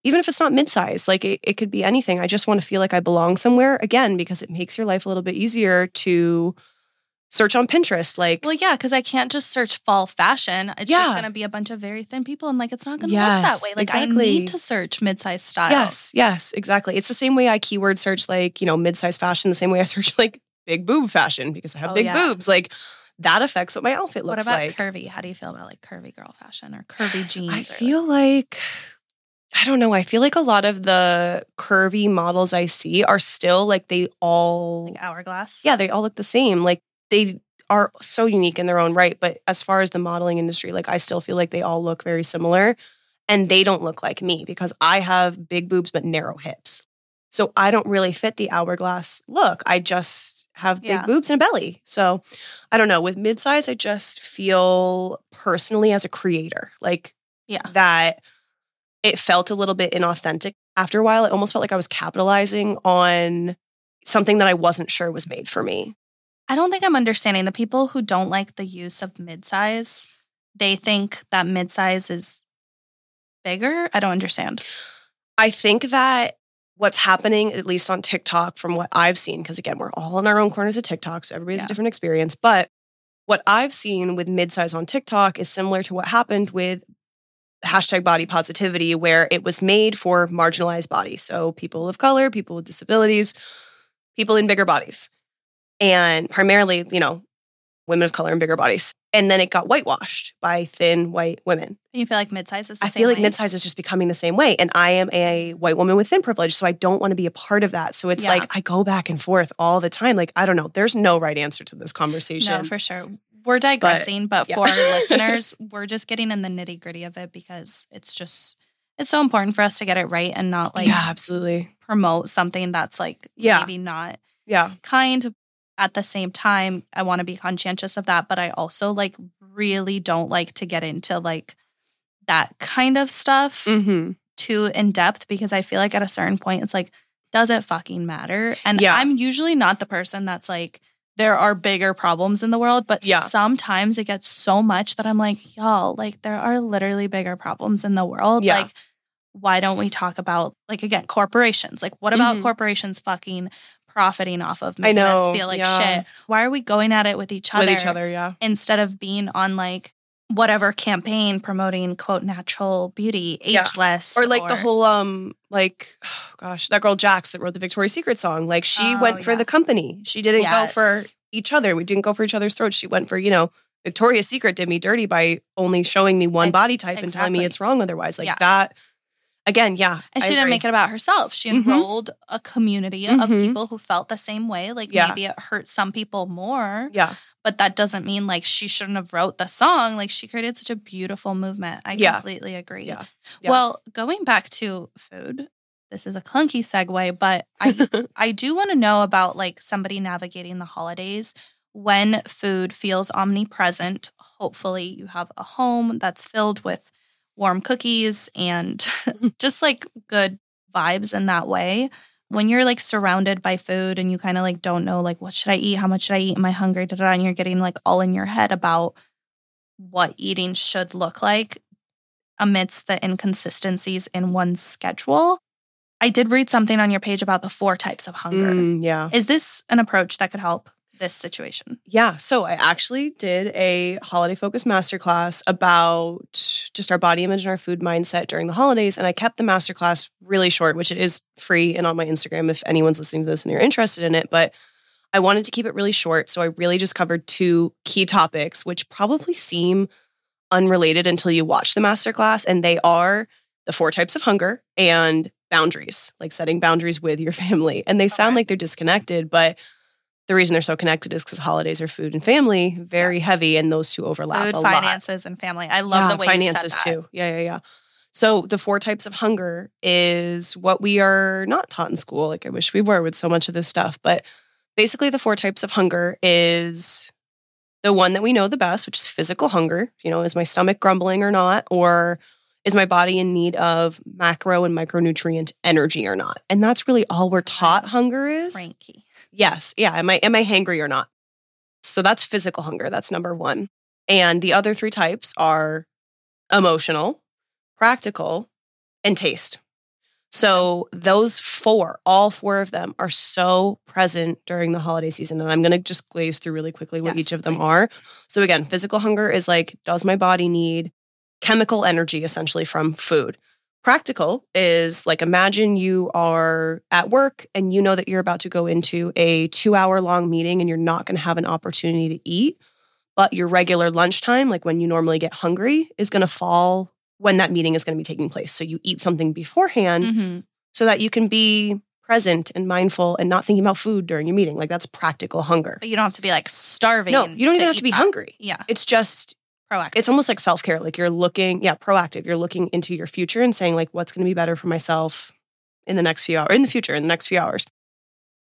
Speaker 2: even if it's not mid-size, like it, it could be anything. I just want to feel like I belong somewhere again because it makes your life a little bit easier to search on Pinterest. Like,
Speaker 1: well, yeah, because I can't just search fall fashion. It's yeah. just going to be a bunch of very thin people, and like, it's not going to yes, look that way. Like, exactly. I need to search mid-size style.
Speaker 2: Yes, yes, exactly. It's the same way I keyword search like you know mid-size fashion. The same way I *laughs* search like big boob fashion because I have
Speaker 1: Oh,
Speaker 2: big
Speaker 1: yeah.
Speaker 2: boobs. Like that affects what my outfit looks like.
Speaker 1: What about
Speaker 2: like.
Speaker 1: curvy? How do you feel about like curvy girl fashion or curvy jeans?
Speaker 2: I feel like I don't know. I feel like a lot of the curvy models I see are still like they all
Speaker 1: like, hourglass.
Speaker 2: yeah, they all look the same. Like they are so unique in their own right. But as far as the modeling industry, like I still feel like they all look very similar. And they don't look like me because I have big boobs but narrow hips. So I don't really fit the hourglass look. I just have big
Speaker 1: Yeah.
Speaker 2: boobs and a belly. So I don't know. With midsize, I just feel personally as a creator, like
Speaker 1: Yeah.
Speaker 2: that it felt a little bit inauthentic after a while. It almost felt like I was capitalizing on something that I wasn't sure was made for me.
Speaker 1: I don't think I'm understanding the people who don't like the use of midsize. They think that midsize is bigger. I don't understand.
Speaker 2: I think that what's happening, at least on TikTok, from what I've seen, because again, we're all in our own corners of TikTok, so everybody has
Speaker 1: Yeah.
Speaker 2: a different experience. But what I've seen with midsize on TikTok is similar to what happened with hashtag body positivity, where it was made for marginalized bodies. So people of color, people with disabilities, people in bigger bodies. And primarily, you know, women of color in bigger bodies. And then it got whitewashed by thin white women.
Speaker 1: You feel like midsize is the
Speaker 2: I feel like
Speaker 1: way?
Speaker 2: midsize is just becoming the same way. And I am a white woman with thin privilege. So I don't want to be a part of that. So it's
Speaker 1: Yeah.
Speaker 2: like I go back and forth all the time. Like, I don't know. There's no right answer to this conversation.
Speaker 1: No, for sure. We're digressing, but,
Speaker 2: yeah.
Speaker 1: for our *laughs* listeners, we're just getting in the nitty gritty of it because it's just it's so important for us to get it right and not like
Speaker 2: yeah, absolutely.
Speaker 1: promote something that's like
Speaker 2: Yeah.
Speaker 1: maybe not
Speaker 2: Yeah.
Speaker 1: kind. At the same time, I want to be conscientious of that, but I also like really don't like to get into like that kind of stuff
Speaker 2: hmm
Speaker 1: too in depth because I feel like at a certain point it's like, does it fucking matter? And
Speaker 2: Yeah.
Speaker 1: I'm usually not the person that's like, there are bigger problems in the world, but
Speaker 2: Yeah.
Speaker 1: sometimes it gets so much that I'm like, y'all, like there are literally bigger problems in the world.
Speaker 2: Yeah.
Speaker 1: Like, why don't we talk about like again corporations? Like, what about
Speaker 2: Mhm.
Speaker 1: corporations fucking profiting off of making us feel like
Speaker 2: yeah.
Speaker 1: shit? Why are we going at it with each other?
Speaker 2: With each other. Yeah.
Speaker 1: instead of being on like whatever campaign promoting quote natural beauty,
Speaker 2: Yeah.
Speaker 1: ageless,
Speaker 2: Or like the whole, um, like, oh *sighs* gosh, that girl Jax that wrote the Victoria's Secret song. Like she
Speaker 1: Oh,
Speaker 2: went for
Speaker 1: yeah.
Speaker 2: the company. She didn't go for each other. We didn't go for each other's throats. She went for, you know, Victoria's Secret did me dirty by only showing me one body type and telling me it's wrong otherwise. Like
Speaker 1: Yeah.
Speaker 2: that. Again, yeah.
Speaker 1: And
Speaker 2: I
Speaker 1: she didn't
Speaker 2: agree.
Speaker 1: make it about herself. She
Speaker 2: Mhm.
Speaker 1: enrolled a community of
Speaker 2: Mhm.
Speaker 1: people who felt the same way. Like
Speaker 2: Yeah.
Speaker 1: maybe it hurt some people more,
Speaker 2: Yeah.
Speaker 1: but that doesn't mean like she shouldn't have wrote the song. Like she created such a beautiful movement. I
Speaker 2: Yeah.
Speaker 1: completely agree.
Speaker 2: Yeah. Yeah.
Speaker 1: Well, going back to food, this is a clunky segue, but I *laughs* I do want to know about like somebody navigating the holidays when food feels omnipresent. Hopefully, you have a home that's filled with warm cookies and *laughs* *laughs* just like good vibes in that way. When you're like surrounded by food and you kind of like don't know like what should I eat, how much should I eat, am I hungry, da, da, da, and you're getting like all in your head about what eating should look like amidst the inconsistencies in one's schedule. I did read something on your page about the four types of hunger.
Speaker 2: Mm, yeah.
Speaker 1: Is this an approach that could help this situation?
Speaker 2: Yeah. So I actually did a holiday focused masterclass about just our body image and our food mindset during the holidays. And I kept the masterclass really short, which it is free and on my Instagram if anyone's listening to this and you're interested in it. But I wanted to keep it really short. So I really just covered two key topics, which probably seem unrelated until you watch the masterclass. And they are the four types of hunger and boundaries, like setting boundaries with your *laughs* family. And they sound
Speaker 1: Okay.
Speaker 2: like they're disconnected, but the reason they're so connected is because holidays are food and family, very
Speaker 1: Yes.
Speaker 2: heavy, and those two overlap
Speaker 1: Food,
Speaker 2: a lot.
Speaker 1: finances, and family. I love
Speaker 2: Yeah,
Speaker 1: the way
Speaker 2: finances
Speaker 1: you said that.
Speaker 2: too. Yeah, yeah, yeah. So the four types of hunger is what we are not taught in school. Like I wish we were with so much of this stuff, but basically the four types of hunger is the one that we know the best, which is physical hunger. You know, is my stomach grumbling or not, or is my body in need of macro and micronutrient energy or not? And that's really all we're taught hunger is.
Speaker 1: Frankie.
Speaker 2: Yes. Yeah. Am I am I hangry or not? So that's physical hunger. That's number one. And the other three types are emotional, practical, and taste. So those four, all four of them are so present during the holiday season. And I'm going to just glaze through really quickly what
Speaker 1: Yes,
Speaker 2: each of them
Speaker 1: please.
Speaker 2: are. So again, physical hunger is like, does my body need chemical energy essentially from food? Practical is like imagine you are at work and you know that you're about to go into a two hour long meeting and you're not going to have an opportunity to eat, but your regular lunchtime, like when you normally get hungry, is going to fall when that meeting is going to be taking place. So you eat something beforehand
Speaker 1: Mm-hmm.
Speaker 2: so that you can be present and mindful and not thinking about food during your meeting. Like that's practical hunger.
Speaker 1: But you don't have to be like starving.
Speaker 2: No, you don't even have to be
Speaker 1: that.
Speaker 2: hungry.
Speaker 1: Yeah,
Speaker 2: It's just
Speaker 1: proactive.
Speaker 2: it's almost like self-care like you're looking yeah proactive. You're looking into your future and saying like what's going to be better for myself in the next few hours in the future in the next few hours.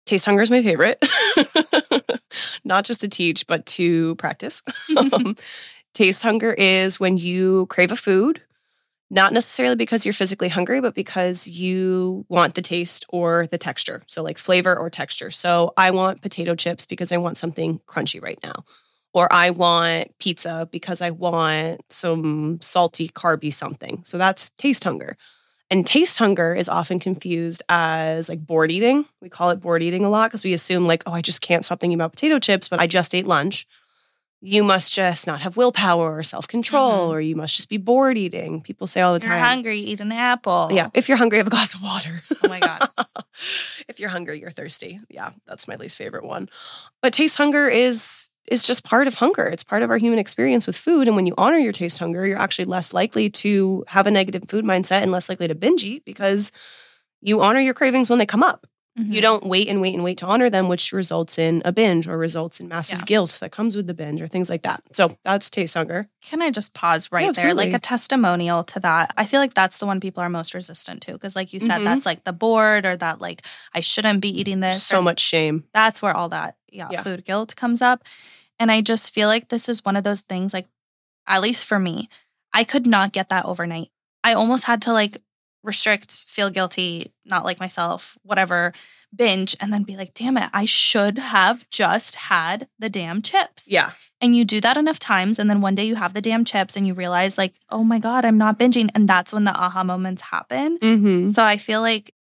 Speaker 2: Taste hunger is my favorite. *laughs* Not just to teach but to practice. Um, *laughs* taste hunger is when you crave a food not necessarily because you're physically hungry but because you want the taste or the texture. So like flavor or texture. So i want potato chips because i want something crunchy right now or I want pizza because I want some salty, carby something. So that's taste hunger. And taste hunger is often confused as like bored eating. We call it bored eating a lot because we assume, like, oh, I just can't stop thinking about potato chips, but I just ate lunch. You must just not have willpower or self control,
Speaker 1: Mhm.
Speaker 2: or you must just be bored eating. People say all the time, You're
Speaker 1: hungry, eat an apple.
Speaker 2: Yeah. If you're hungry, have a glass of water.
Speaker 1: Oh my god. *laughs*
Speaker 2: if you're hungry, you're thirsty. Yeah, that's my least favorite one. But taste hunger is is just part of hunger. It's part of our human experience with food. And when you honor your taste hunger, you're actually less likely to have a negative food mindset and less likely to binge eat because you honor your cravings when they come up.
Speaker 1: Mhm.
Speaker 2: You don't wait and wait and wait to honor them, which results in a binge or results in massive
Speaker 1: Yeah.
Speaker 2: guilt that comes with the binge or things like that. So that's taste hunger.
Speaker 1: Can I just pause right
Speaker 2: Yeah,
Speaker 1: there? Like a testimonial to that. I feel like that's the one people are most resistant to. Because, like you said,
Speaker 2: Mhm.
Speaker 1: that's like the bored or that, like, I shouldn't be eating this.
Speaker 2: So
Speaker 1: or
Speaker 2: much shame.
Speaker 1: that's where all that yeah,
Speaker 2: Yeah.
Speaker 1: food guilt comes up and i just feel like this is one of those things like at least for me i could not get that overnight i almost had to like restrict feel guilty not like myself whatever binge and then be like damn it i should have just had the damn chips
Speaker 2: Yeah.
Speaker 1: and you do that enough times and then one day you have the damn chips and you realize like oh my god i'm not binging and that's when the aha moments happen
Speaker 2: Mm-hmm.
Speaker 1: so I feel like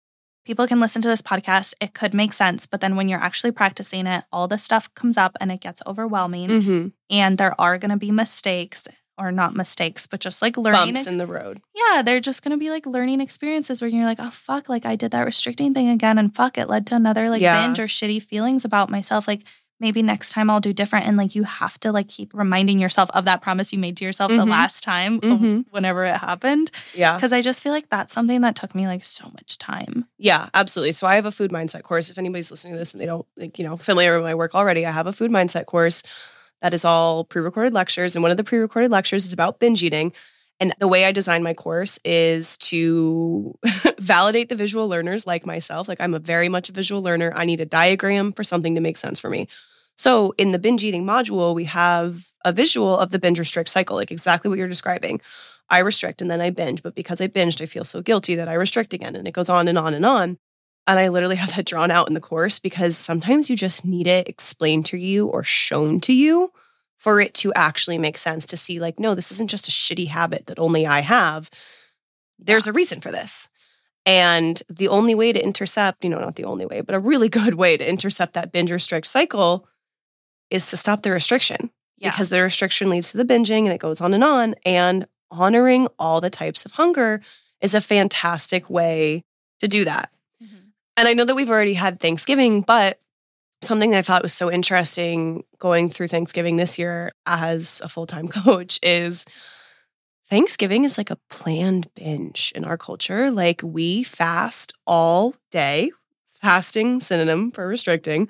Speaker 1: people can listen to this podcast. It could make sense, but then when you're actually practicing it, all this stuff comes up and it gets overwhelming.
Speaker 2: Mm-hmm.
Speaker 1: And there are going to be mistakes or not mistakes, but just like learning.
Speaker 2: Bumps
Speaker 1: ex-
Speaker 2: in the road.
Speaker 1: yeah, they're just going to be like learning experiences where you're like, oh, fuck, like I did that restricting thing again. And fuck, it led to another like
Speaker 2: Yeah.
Speaker 1: binge or shitty feelings about myself. Like, maybe next time I'll do different. And like, you have to like keep reminding yourself of that promise you made to yourself the
Speaker 2: Mhm.
Speaker 1: last time,
Speaker 2: Mhm.
Speaker 1: whenever it happened.
Speaker 2: Yeah.
Speaker 1: Because I just feel like that's something that took me like so much time.
Speaker 2: Yeah, absolutely. So I have a food mindset course. If anybody's listening to this and they don't, like, you know, familiar with my work already, I have a food mindset course that is all pre-recorded lectures, and one of the pre-recorded lectures is about binge eating. And the way I design my course is to *laughs* validate the visual learners like myself. Like I'm a very much a visual learner. I need a diagram for something to make sense for me. So in the binge eating module, we have a visual of the binge restrict cycle, like exactly what you're describing. I restrict and then I binge, but because I binged, I feel so guilty that I restrict again. And it goes on and on and on. And I literally have that drawn out in the course because sometimes you just need it explained to you or shown to you for it to actually make sense to see, like, no, this isn't just a shitty habit that only I have. There's a reason for this. And the only way to intercept, you know, not the only way, but a really *laughs* good way to intercept that binge restrict cycle is to stop the restriction
Speaker 1: Yeah.
Speaker 2: because the restriction leads to the binging and it goes on and on. And honoring all the types of hunger is a fantastic way to do that.
Speaker 1: Mhm.
Speaker 2: And I know that we've already had Thanksgiving, but something that I thought was so interesting going through Thanksgiving this year as a full time *laughs* coach is Thanksgiving is like a planned binge in our culture. Like we fast all day, fasting, synonym for restricting.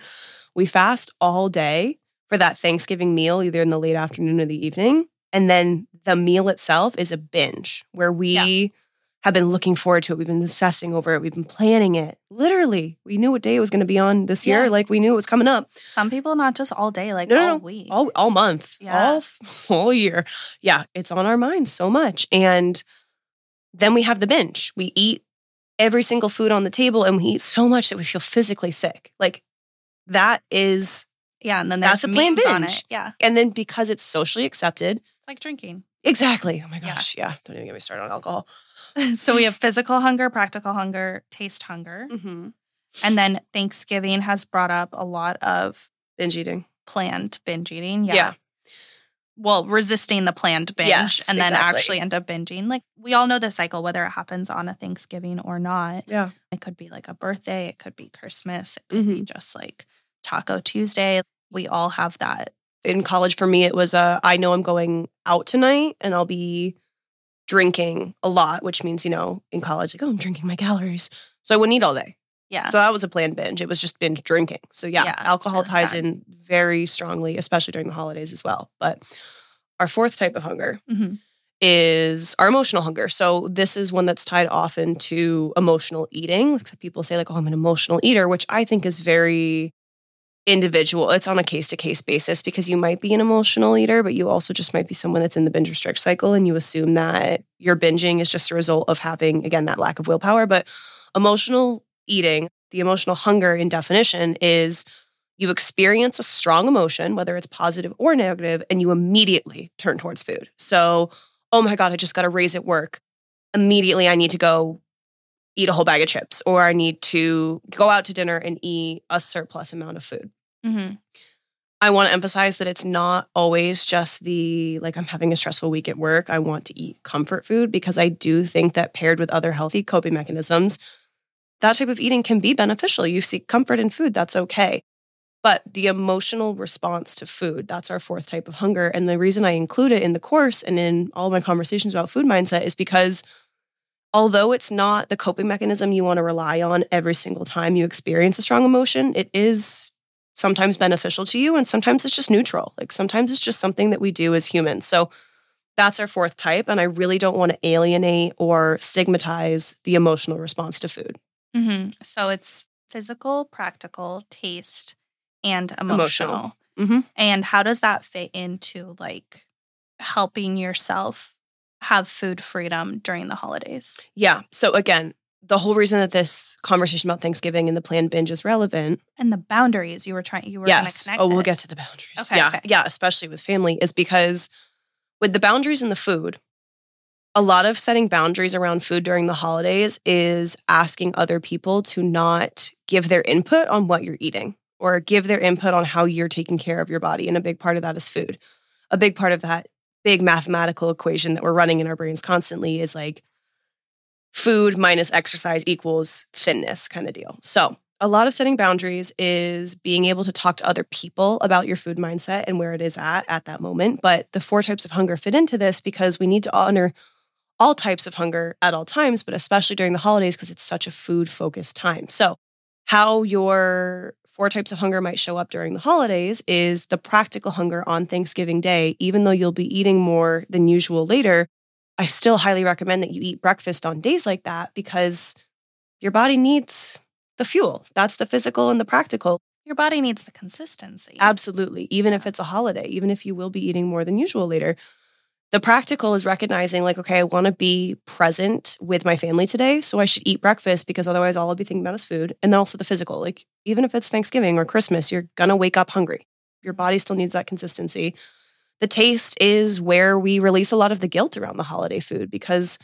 Speaker 2: We fast all day for that Thanksgiving meal, either in the late afternoon or the evening. And then the meal itself is a binge where we
Speaker 1: Yeah.
Speaker 2: have been looking forward to it. We've been obsessing over it. We've been planning it. Literally, we knew what day it was going to be on this year.
Speaker 1: Yeah.
Speaker 2: Like we knew it was coming up
Speaker 1: Some people not just all day, like
Speaker 2: No, no,
Speaker 1: all
Speaker 2: no.
Speaker 1: week.
Speaker 2: all all month,
Speaker 1: Yeah.
Speaker 2: all all *laughs* year. Yeah, it's on our minds so much. And then we have the binge. We eat every single food on the table, and we eat so much that we feel physically sick. Like that is,
Speaker 1: yeah, and then
Speaker 2: That's a plain
Speaker 1: memes on
Speaker 2: binge.
Speaker 1: it. Yeah,
Speaker 2: and then because it's socially accepted,
Speaker 1: it's like drinking.
Speaker 2: exactly. Oh my gosh, yeah. Don't even get me started on alcohol. *laughs*
Speaker 1: so we have physical hunger, practical hunger, taste hunger,
Speaker 2: Mm-hmm.
Speaker 1: and then Thanksgiving has brought up a lot of
Speaker 2: Binge eating.
Speaker 1: planned binge eating. Yeah,
Speaker 2: Yeah.
Speaker 1: well, resisting the planned binge
Speaker 2: Yes,
Speaker 1: and then
Speaker 2: exactly.
Speaker 1: actually end up binging. Like we all know the cycle, whether it happens on a Thanksgiving or not.
Speaker 2: Yeah.
Speaker 1: It could be like a birthday, it could be Christmas, it could be
Speaker 2: Mm-hmm.
Speaker 1: just like Taco Tuesday. We all have that.
Speaker 2: In college, for me, it was a I know I'm going out tonight and I'll be drinking a lot, which means, you know, in college, like, oh, I'm drinking my calories. So I wouldn't eat all day.
Speaker 1: Yeah.
Speaker 2: So that was a planned binge. It was just binge drinking. So yeah,
Speaker 1: Yeah,
Speaker 2: alcohol
Speaker 1: really
Speaker 2: ties
Speaker 1: sad.
Speaker 2: in very strongly, especially during the holidays as well. But our fourth type of hunger
Speaker 1: Mhm.
Speaker 2: is our emotional hunger. So this is one that's tied often to emotional eating. Like people say, like, oh, I'm an emotional eater, which I think is very individual. It's on a case to case basis because you might be an emotional eater, but you also just might be someone that's in the binge restrict cycle and you assume that your binging is just a result of having, again, that lack of willpower. But emotional eating, the emotional hunger in definition is you experience a strong emotion, whether it's positive or negative, and you immediately turn towards food. So, oh my God, I just got a raise at work. Immediately, I need to go eat a whole bag of chips, or I need to go out to dinner and eat a surplus amount of food.
Speaker 1: Mhm.
Speaker 2: I want to emphasize that it's not always just the like I'm having a stressful week at work. I want to eat comfort food because I do think that paired with other healthy coping mechanisms, that type of eating can be beneficial. You seek comfort in food, that's okay. But the emotional response to food, that's our fourth type of hunger. And the reason I include it in the course and in all my conversations about food mindset is because although it's not the coping mechanism you want to rely on every single time you experience a strong emotion, it is sometimes beneficial to you and sometimes it's just neutral. Like sometimes it's just something that we do as humans. So that's our fourth type. And I really don't want to alienate or stigmatize the emotional response to food.
Speaker 1: Mhm. So it's physical, practical, taste, and
Speaker 2: Emotional.
Speaker 1: emotional.
Speaker 2: Mhm.
Speaker 1: And how does that fit into like helping yourself have food freedom during the holidays?
Speaker 2: Yeah. So again, the whole reason that this conversation about Thanksgiving and the planned binge is relevant.
Speaker 1: And the boundaries you were trying, you were
Speaker 2: yes.
Speaker 1: going to connect.
Speaker 2: Oh, we'll
Speaker 1: it.
Speaker 2: get to the boundaries.
Speaker 1: Okay,
Speaker 2: yeah.
Speaker 1: okay.
Speaker 2: Yeah. Especially with family, is because with the boundaries and the food, a lot of setting boundaries around food during the holidays is asking other people to not give their input on what you're eating or give their input on how you're taking care of your body. And a big part of that is food. A big part of that big mathematical equation that we're running in our brains constantly is like food minus exercise equals thinness kind of deal. So, a lot of setting boundaries is being able to talk to other people about your food mindset and where it is at at that moment. But the four types of hunger fit into this because we need to honor all types of hunger at all times, but especially during the holidays because it's such a food focused time. So, how your four types of hunger might show up during the holidays is the practical hunger on Thanksgiving Day, even though you'll be eating more than usual later. I still highly recommend that you eat breakfast on days like that because your body needs the fuel. That's the physical and the practical.
Speaker 1: Your body needs the consistency.
Speaker 2: Absolutely. Even if it's a holiday, even if you will be eating more than usual later. The practical is recognizing, like, okay, I want to be present with my family today. So I should eat breakfast because otherwise all I'll be thinking about is food. And then also the physical. Like, even if it's Thanksgiving or Christmas, you're going to wake up hungry. Your body still needs that consistency. The taste is where we release a lot of the guilt around the holiday food because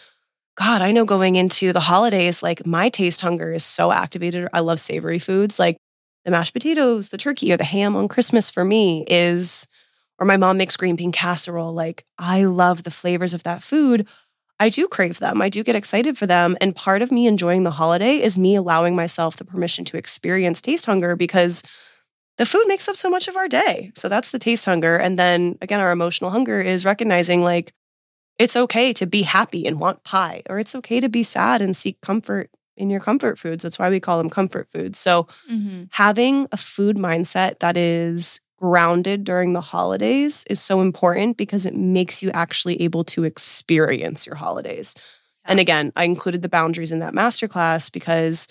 Speaker 2: God, I know going into the holidays, like my taste hunger is so activated. I love savory foods like the mashed potatoes, the turkey, or the ham on Christmas for me is, or my mom makes green bean casserole. Like I love the flavors of that food. I do crave them. I do get excited for them. And part of me enjoying the holiday is me allowing myself the permission to experience taste hunger because the food makes up so much of our day. So that's the taste hunger. And then again, our emotional hunger is recognizing like, it's okay to be happy and want pie, or it's okay to be sad and seek comfort in your comfort foods. That's why we call them comfort foods. So,
Speaker 1: Mhm.
Speaker 2: having a food mindset that is grounded during the holidays is so important because it makes you actually able to experience your holidays. And again, I included the boundaries in that masterclass because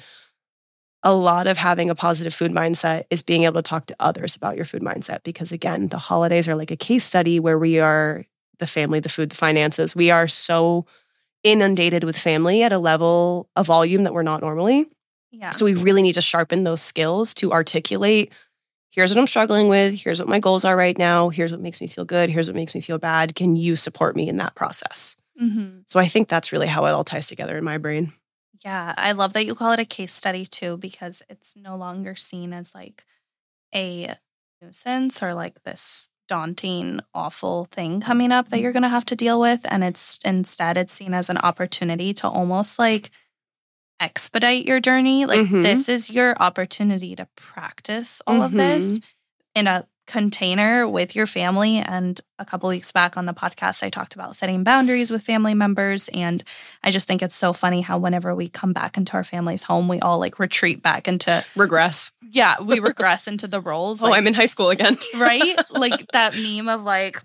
Speaker 2: a lot of having a positive food mindset is being able to talk to others about your food mindset because again, the holidays are like a case study where we are the family, the food, the finances. We are so inundated with family at a level a volume that we're not normally.
Speaker 1: Yeah.
Speaker 2: So we really need to sharpen those skills to articulate here's what I'm struggling with, here's what my goals are right now, here's what makes me feel good, here's what makes me feel bad. Can you support me in that process?
Speaker 1: Mhm.
Speaker 2: So I think that's really how it all ties together in my brain.
Speaker 1: Yeah, I love that you call it a case study too, because it's no longer seen as like a nuisance or like this daunting, awful thing coming up that you're going to have to deal with. And it's instead, it's seen as an opportunity to almost like expedite your journey. Like,
Speaker 2: Mhm.
Speaker 1: this is your opportunity to practice all of this
Speaker 2: Mm-hmm.
Speaker 1: in a container with your family. And a couple weeks back on the podcast, I talked about setting boundaries with family members. And I just think it's so funny how whenever we come back into our family's home, we all like retreat back into,
Speaker 2: Regress.
Speaker 1: yeah, we *laughs* regress into the roles.
Speaker 2: oh, I'm in high school again. *laughs*
Speaker 1: right? Like that meme of like,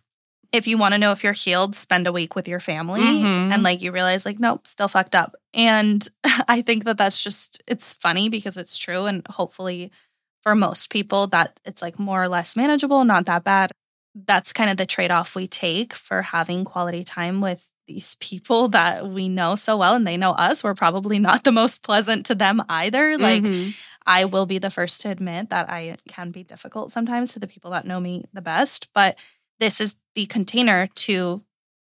Speaker 1: if you want to know if you're healed, spend a week with your family.
Speaker 2: Mhm.
Speaker 1: And like you realize, like, nope, still fucked up. And *laughs* I think that that's just, it's funny because it's true. And hopefully for most people, that it's like more or less manageable, not that bad. That's kind of the trade off we take for having quality time with these people *laughs* that we know so well and they know us. We're probably not the most pleasant to them either. Like,
Speaker 2: Mhm.
Speaker 1: I will be the first to admit that I can be difficult sometimes to the people that know me the best, but this is the container to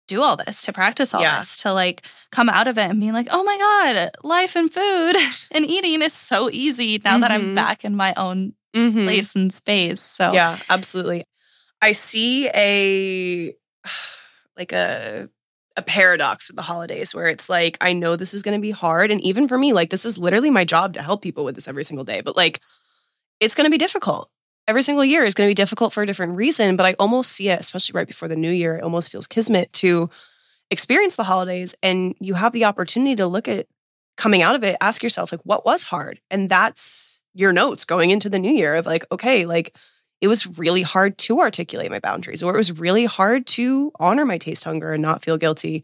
Speaker 1: do all this, to practice all
Speaker 2: Yeah.
Speaker 1: this, to like come out of it and be like, oh my God, life and food *laughs* and eating is so easy now that I'm
Speaker 2: Mhm.
Speaker 1: back in my own
Speaker 2: Mhm.
Speaker 1: place and space. So,
Speaker 2: Yeah, absolutely. I see a like a a paradox with the holidays where it's like I know this is going to be hard and even for me like this is literally my job to help people with this every single day but like it's going to be difficult. Every single year is going to be difficult for a different reason, but I almost see it especially right before the new year. It almost feels kismet to experience the holidays and you have the opportunity to look at coming out of it, ask yourself like what was hard? And that's your notes going into the new year of like okay, like it was really hard to articulate my boundaries or it was really hard to honor my taste hunger and not feel guilty.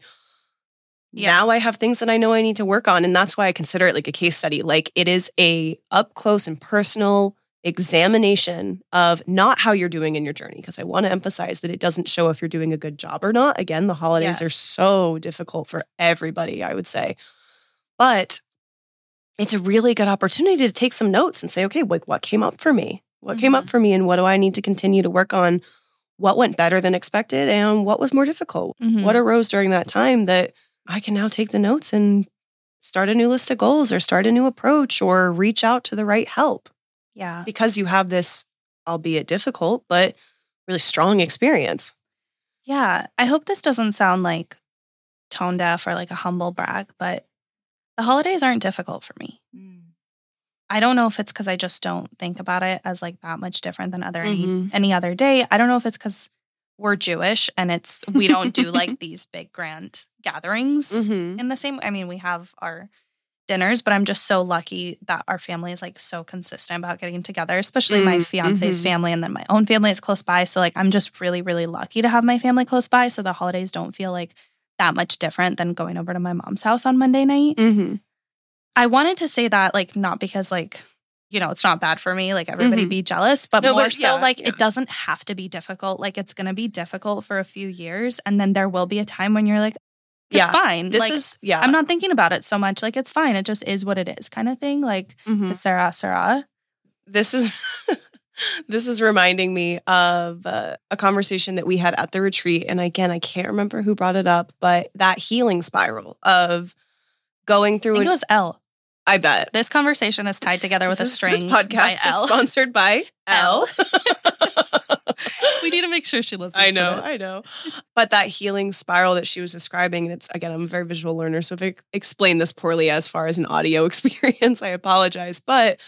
Speaker 1: Yeah.
Speaker 2: Now I have things that I know I need to work on and that's why I consider it like a case study. Like it is a up close and personal examination of not how you're doing in your journey because I want to emphasize that it doesn't show if you're doing a good job or not. Again, the holidays are so difficult for everybody, I would say. But it's a really good opportunity to take some notes and say, okay, like what came up for me? What came up for me and what do I need to continue to work on? What went better than expected and what was more difficult?
Speaker 1: Mhm.
Speaker 2: What arose during that time that I can now take the notes and start a new list of goals or start a new approach or reach out to the right help
Speaker 1: yeah.
Speaker 2: because you have this, albeit difficult, but really strong experience.
Speaker 1: Yeah. I hope this doesn't sound like tone deaf or like a humble brag, but the holidays aren't difficult for me. I don't know if it's because I just don't think about it as like that much different than other any,
Speaker 2: Mhm.
Speaker 1: any other day. I don't know if it's because we're Jewish and it's we don't do like *laughs* these big grand gatherings
Speaker 2: Mhm.
Speaker 1: in the same. I mean, we have our dinners, but I'm just so lucky that our family is like so consistent about getting together, especially my
Speaker 2: Mm,
Speaker 1: fiance's
Speaker 2: mhm.
Speaker 1: family and then my own family is close by. So like I'm just really, really lucky to have my family close by. So the holidays don't feel like that much different than going over to my mom's house on Monday night.
Speaker 2: Mhm.
Speaker 1: I wanted to say that, like, not because, like, you know, it's not bad for me, like, everybody
Speaker 2: Mhm.
Speaker 1: be jealous, but
Speaker 2: No,
Speaker 1: more
Speaker 2: but
Speaker 1: so,
Speaker 2: yeah,
Speaker 1: like,
Speaker 2: yeah.
Speaker 1: it doesn't have to be difficult. Like, it's going to be difficult for a few years. And then there will be a time when you're like, it's
Speaker 2: Yeah,
Speaker 1: fine.
Speaker 2: This
Speaker 1: like,
Speaker 2: is, yeah.
Speaker 1: I'm not thinking about it so much. Like, it's fine. It just is what it is, kind of thing. Like,
Speaker 2: Mhm.
Speaker 1: Sarah, Sarah.
Speaker 2: this is *laughs* this is reminding me of uh, a conversation that we had at the retreat and again i can't remember who brought it up but that healing spiral of going
Speaker 1: I
Speaker 2: through
Speaker 1: think
Speaker 2: an,
Speaker 1: it was L.
Speaker 2: I bet
Speaker 1: This conversation is tied together with
Speaker 2: This
Speaker 1: a
Speaker 2: is-
Speaker 1: string.
Speaker 2: this podcast is
Speaker 1: L.
Speaker 2: sponsored by l *laughs* *laughs* *laughs*
Speaker 1: we need to make sure she listens
Speaker 2: I know. I know. But that healing spiral that she was describing, and it's again, I'm a very visual learner. So if I explain this poorly as far as an audio *laughs* experience, I apologize. But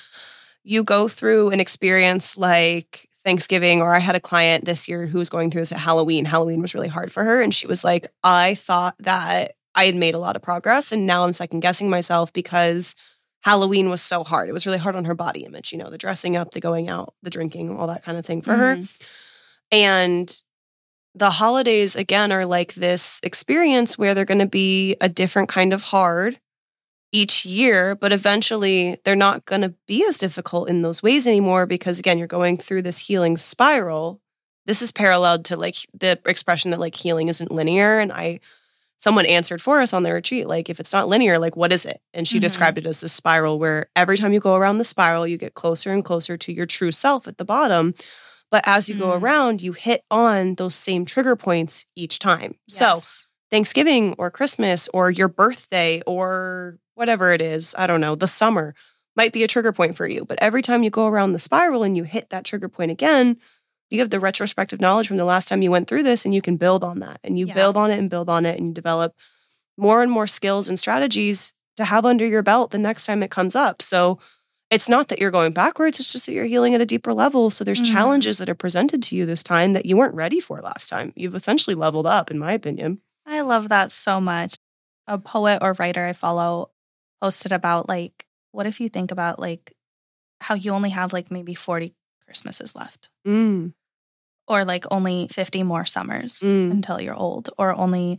Speaker 2: you go through an experience like Thanksgiving, or I had a client this year who was going through this at Halloween. Halloween was really hard for her. And she was like, I thought that I had made a lot of progress. And now I'm second guessing myself because Halloween was so hard. It was really hard on her body image, you know, the dressing up, the going out, the drinking, all that kind of thing for her.
Speaker 1: Mm-hmm.
Speaker 2: And the holidays, again, are like this experience where they're going to be a different kind of hard each year, but eventually they're not going to be as difficult in those ways anymore because, again, you're going through this healing spiral. This is paralleled to like the expression that like healing isn't linear. And I, someone answered for us on the retreat, like, if it's not linear, like, what is it? And she
Speaker 1: Mhm.
Speaker 2: described it as this spiral where every time you go around the spiral, you get closer and closer to your true self at the bottom. But as you go
Speaker 1: Mm.
Speaker 2: around, you hit on those same trigger points each time. So, Thanksgiving or Christmas or your birthday or whatever it is, I don't know, the summer might be a trigger point for you. But every time you go around the spiral and you hit that trigger point again, you have the retrospective knowledge from the last time you went through this and you can build on that and you
Speaker 1: Yeah.
Speaker 2: build on it and build on it and you develop more and more skills and strategies to have under your belt the next time it comes up. So it's not that you're going backwards, it's just that you're healing at a deeper level. So there's
Speaker 1: Mhm.
Speaker 2: challenges that are presented to you this time that you weren't ready for last time. You've essentially leveled up, in my opinion.
Speaker 1: I love that so much. A poet or writer I follow posted about like, what if you think about like how you only have like maybe 40 Christmases left,
Speaker 2: Mm,
Speaker 1: or like only 50 more summers
Speaker 2: mm,
Speaker 1: until you're old, or only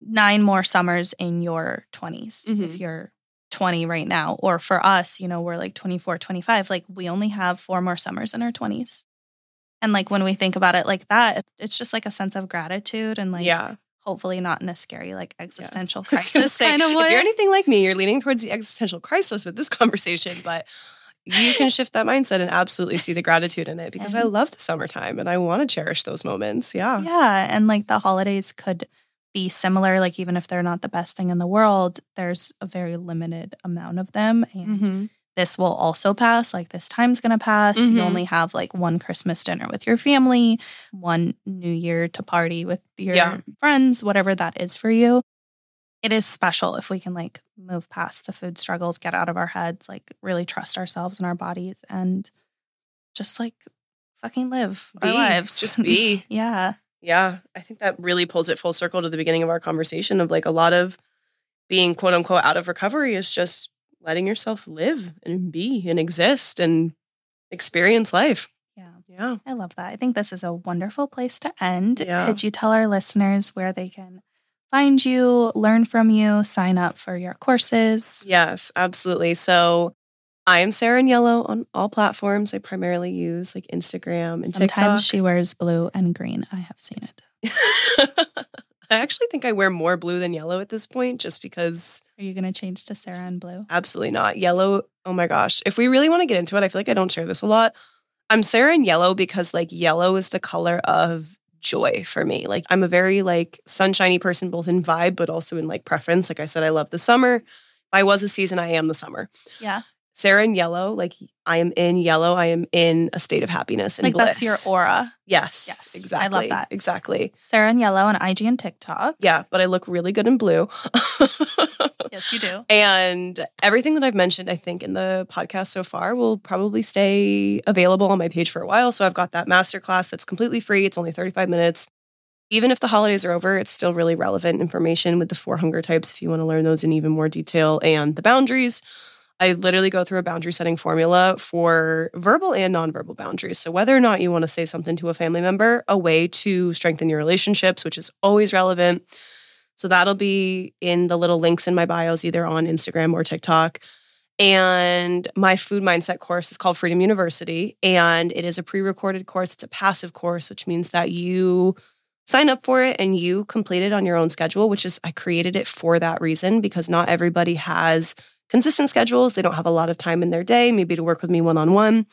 Speaker 1: nine more summers in your 20s if
Speaker 2: Mhm.
Speaker 1: you're 20 right now. Or for us, you know, we're like 24, 25, like we only have four more summers in our 20s. And like when we think about it like that, it's just like a sense of gratitude and like
Speaker 2: yeah.
Speaker 1: hopefully not in a scary like *laughs* existential
Speaker 2: I
Speaker 1: crisis
Speaker 2: say,
Speaker 1: kind of way.
Speaker 2: If you're anything like me, you're leaning towards the existential crisis with this *laughs* conversation, but you can shift that mindset and absolutely see the gratitude in it because I love the summertime and I want to cherish those moments. Yeah.
Speaker 1: yeah, and like the holidays could be similar like even if they're not the best thing in the world, there's a very limited amount of them and
Speaker 2: Mhm.
Speaker 1: this will also pass. Like this time's going to pass.
Speaker 2: Mhm.
Speaker 1: You only have like one Christmas dinner with your family, one New Year to party with your
Speaker 2: Yeah.
Speaker 1: friends, whatever that is for you. It is special if we can like move past the food struggles, get out of our heads, like really trust ourselves and our bodies and just like fucking live
Speaker 2: Be.
Speaker 1: our lives.
Speaker 2: Just *laughs* be.
Speaker 1: yeah.
Speaker 2: Yeah. I think that really pulls it full circle to the beginning of our conversation of like a lot of being quote unquote out of recovery is just letting yourself live and be and exist and experience life.
Speaker 1: Yeah.
Speaker 2: Yeah.
Speaker 1: I love that. I think this is a wonderful place to end.
Speaker 2: Yeah.
Speaker 1: Could you tell our listeners where they can find you, learn from you, sign up for your courses?
Speaker 2: Yes, absolutely. So I am Sarah in Yellow on all platforms. I primarily use like Instagram and TikTok.
Speaker 1: Sometimes she wears blue and green. I have seen it. *laughs*
Speaker 2: I actually think I wear more blue than yellow at this point just because
Speaker 1: Are you going to change to Sarah and blue?
Speaker 2: absolutely not. Yellow, oh my gosh. If we really want to get into it, I feel like I don't share this a lot. I'm Sarah in yellow because like yellow is the color of joy for me. Like I'm a very like sunshiny person both in vibe but also in like preference. Like I said I love the summer. If I was a season, I am the summer.
Speaker 1: Yeah.
Speaker 2: Sarah in yellow, like I am in yellow. I am in a state of happiness and
Speaker 1: Like
Speaker 2: bliss.
Speaker 1: that's your aura.
Speaker 2: Yes.
Speaker 1: Yes,
Speaker 2: exactly.
Speaker 1: I love that.
Speaker 2: Exactly.
Speaker 1: Sarah and yellow on IG and TikTok.
Speaker 2: Yeah, but I look really good in blue. *laughs*
Speaker 1: Yes, you do.
Speaker 2: And everything that I've mentioned, I think, in the podcast so far will probably stay available on my page for a while. So I've got that masterclass that's completely free. It's only 35 minutes. Even if the holidays are over, it's still really relevant information with the four hunger types if you want to learn those in even more detail and the boundaries. I literally go through a boundary setting formula for verbal and nonverbal boundaries. So, whether or not you want to say something to a family member, a way to strengthen your relationships, which is always relevant. So, that'll be in the little links in my bios, either on Instagram or TikTok. And my food mindset course is called Freedom University. And it is a pre recorded course, it's a passive course, which means that you sign up for it and you complete it on your own schedule, which is, I created it for that reason because not everybody has consistent schedules. They don't have a lot of time in their day, maybe to work with me one on one.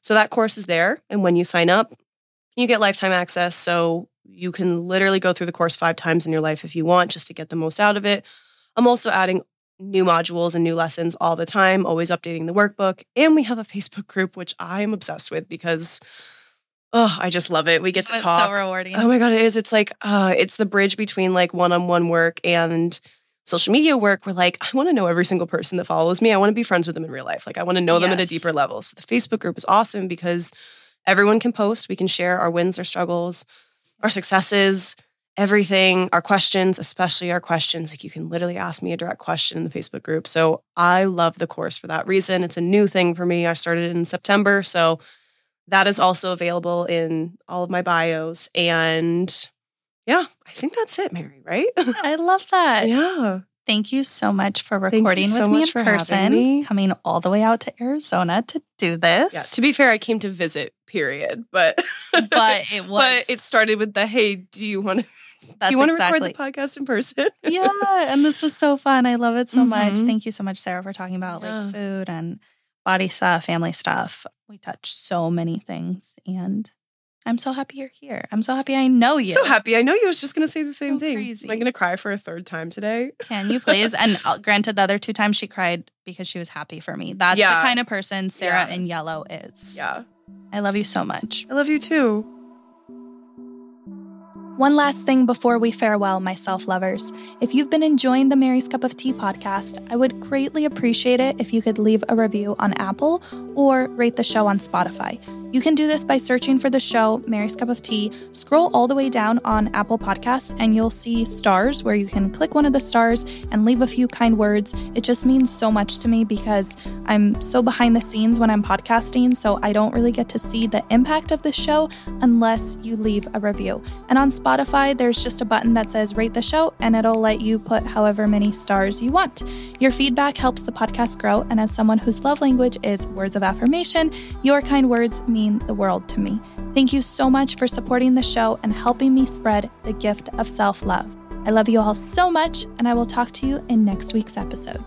Speaker 2: So that course is there. And when you sign up, you get lifetime access. So you can literally go through the course five times in your life if you want, just to get the most out of it. I'm also adding new modules and new lessons all the time, always updating the workbook. And we have a Facebook group, which I'm obsessed with because, oh, I just love it. We get
Speaker 1: So
Speaker 2: to talk.
Speaker 1: so rewarding.
Speaker 2: Oh my god, it is. It's like uh it's the bridge between like one-on-one work and social media work where like I want to know every single person that follows me. I want to be friends with them in real life. Like I want to know them at a deeper level. So the Facebook group is awesome because everyone can post. We can share our wins, our struggles, our successes, everything, our questions, especially our questions. Like you can literally ask me a direct question in the Facebook group. So I love the course for that reason. It's a new thing for me. I started it in September. So that is also available in all of my bios. And yeah, I think that's it, Mary, right? *laughs*
Speaker 1: I love that.
Speaker 2: yeah.
Speaker 1: Thank you so much for recording
Speaker 2: so
Speaker 1: with me in person,
Speaker 2: me.
Speaker 1: coming all the way out to Arizona to do this.
Speaker 2: Yeah. To be fair, I came to visit, period. But *laughs*
Speaker 1: but it was
Speaker 2: but it started with the hey, do you want to *laughs*
Speaker 1: that's
Speaker 2: do you want to
Speaker 1: exactly.
Speaker 2: record the podcast in person?
Speaker 1: yeah, and this was so fun. I love it so much.
Speaker 2: Mhm.
Speaker 1: Thank you so much, Sarah, for talking about
Speaker 2: Yeah.
Speaker 1: like food and body stuff, family stuff. We touch so many things, and I'm so happy you're here. I'm so happy I know you.
Speaker 2: So happy. I know you was just gonna say the same
Speaker 1: So
Speaker 2: thing.
Speaker 1: crazy.
Speaker 2: Am I gonna cry for a third time today?
Speaker 1: Can you please? And uh, *laughs* granted, the other two times she cried because she was happy for me. That's
Speaker 2: Yeah.
Speaker 1: the kind of person Sarah
Speaker 2: Yeah.
Speaker 1: in yellow is.
Speaker 2: Yeah.
Speaker 1: I love you so much.
Speaker 2: I love you too.
Speaker 1: One last thing before we farewell, my self lovers. If you've been enjoying the Mary's Cup of Tea podcast, I would greatly appreciate it if you could leave a review on Apple or rate the show on Spotify. You can do this by searching for the show Mary's Cup of Tea. Scroll all the way down on Apple Podcasts and you'll see stars where you can click one of the stars and leave a few kind words. It just means so much to me because I'm so behind the scenes when I'm podcasting, so I don't really get to see the impact of the show unless you leave a review. And on there's just a button that says rate the show and it'll let you put however many stars you want. Your feedback helps the podcast grow, and as someone whose love language is words of affirmation, your kind words mean the world to me. Thank you so much for supporting the show and helping me spread the gift of self love. I love you all so much, and I will talk to you in next week's episode.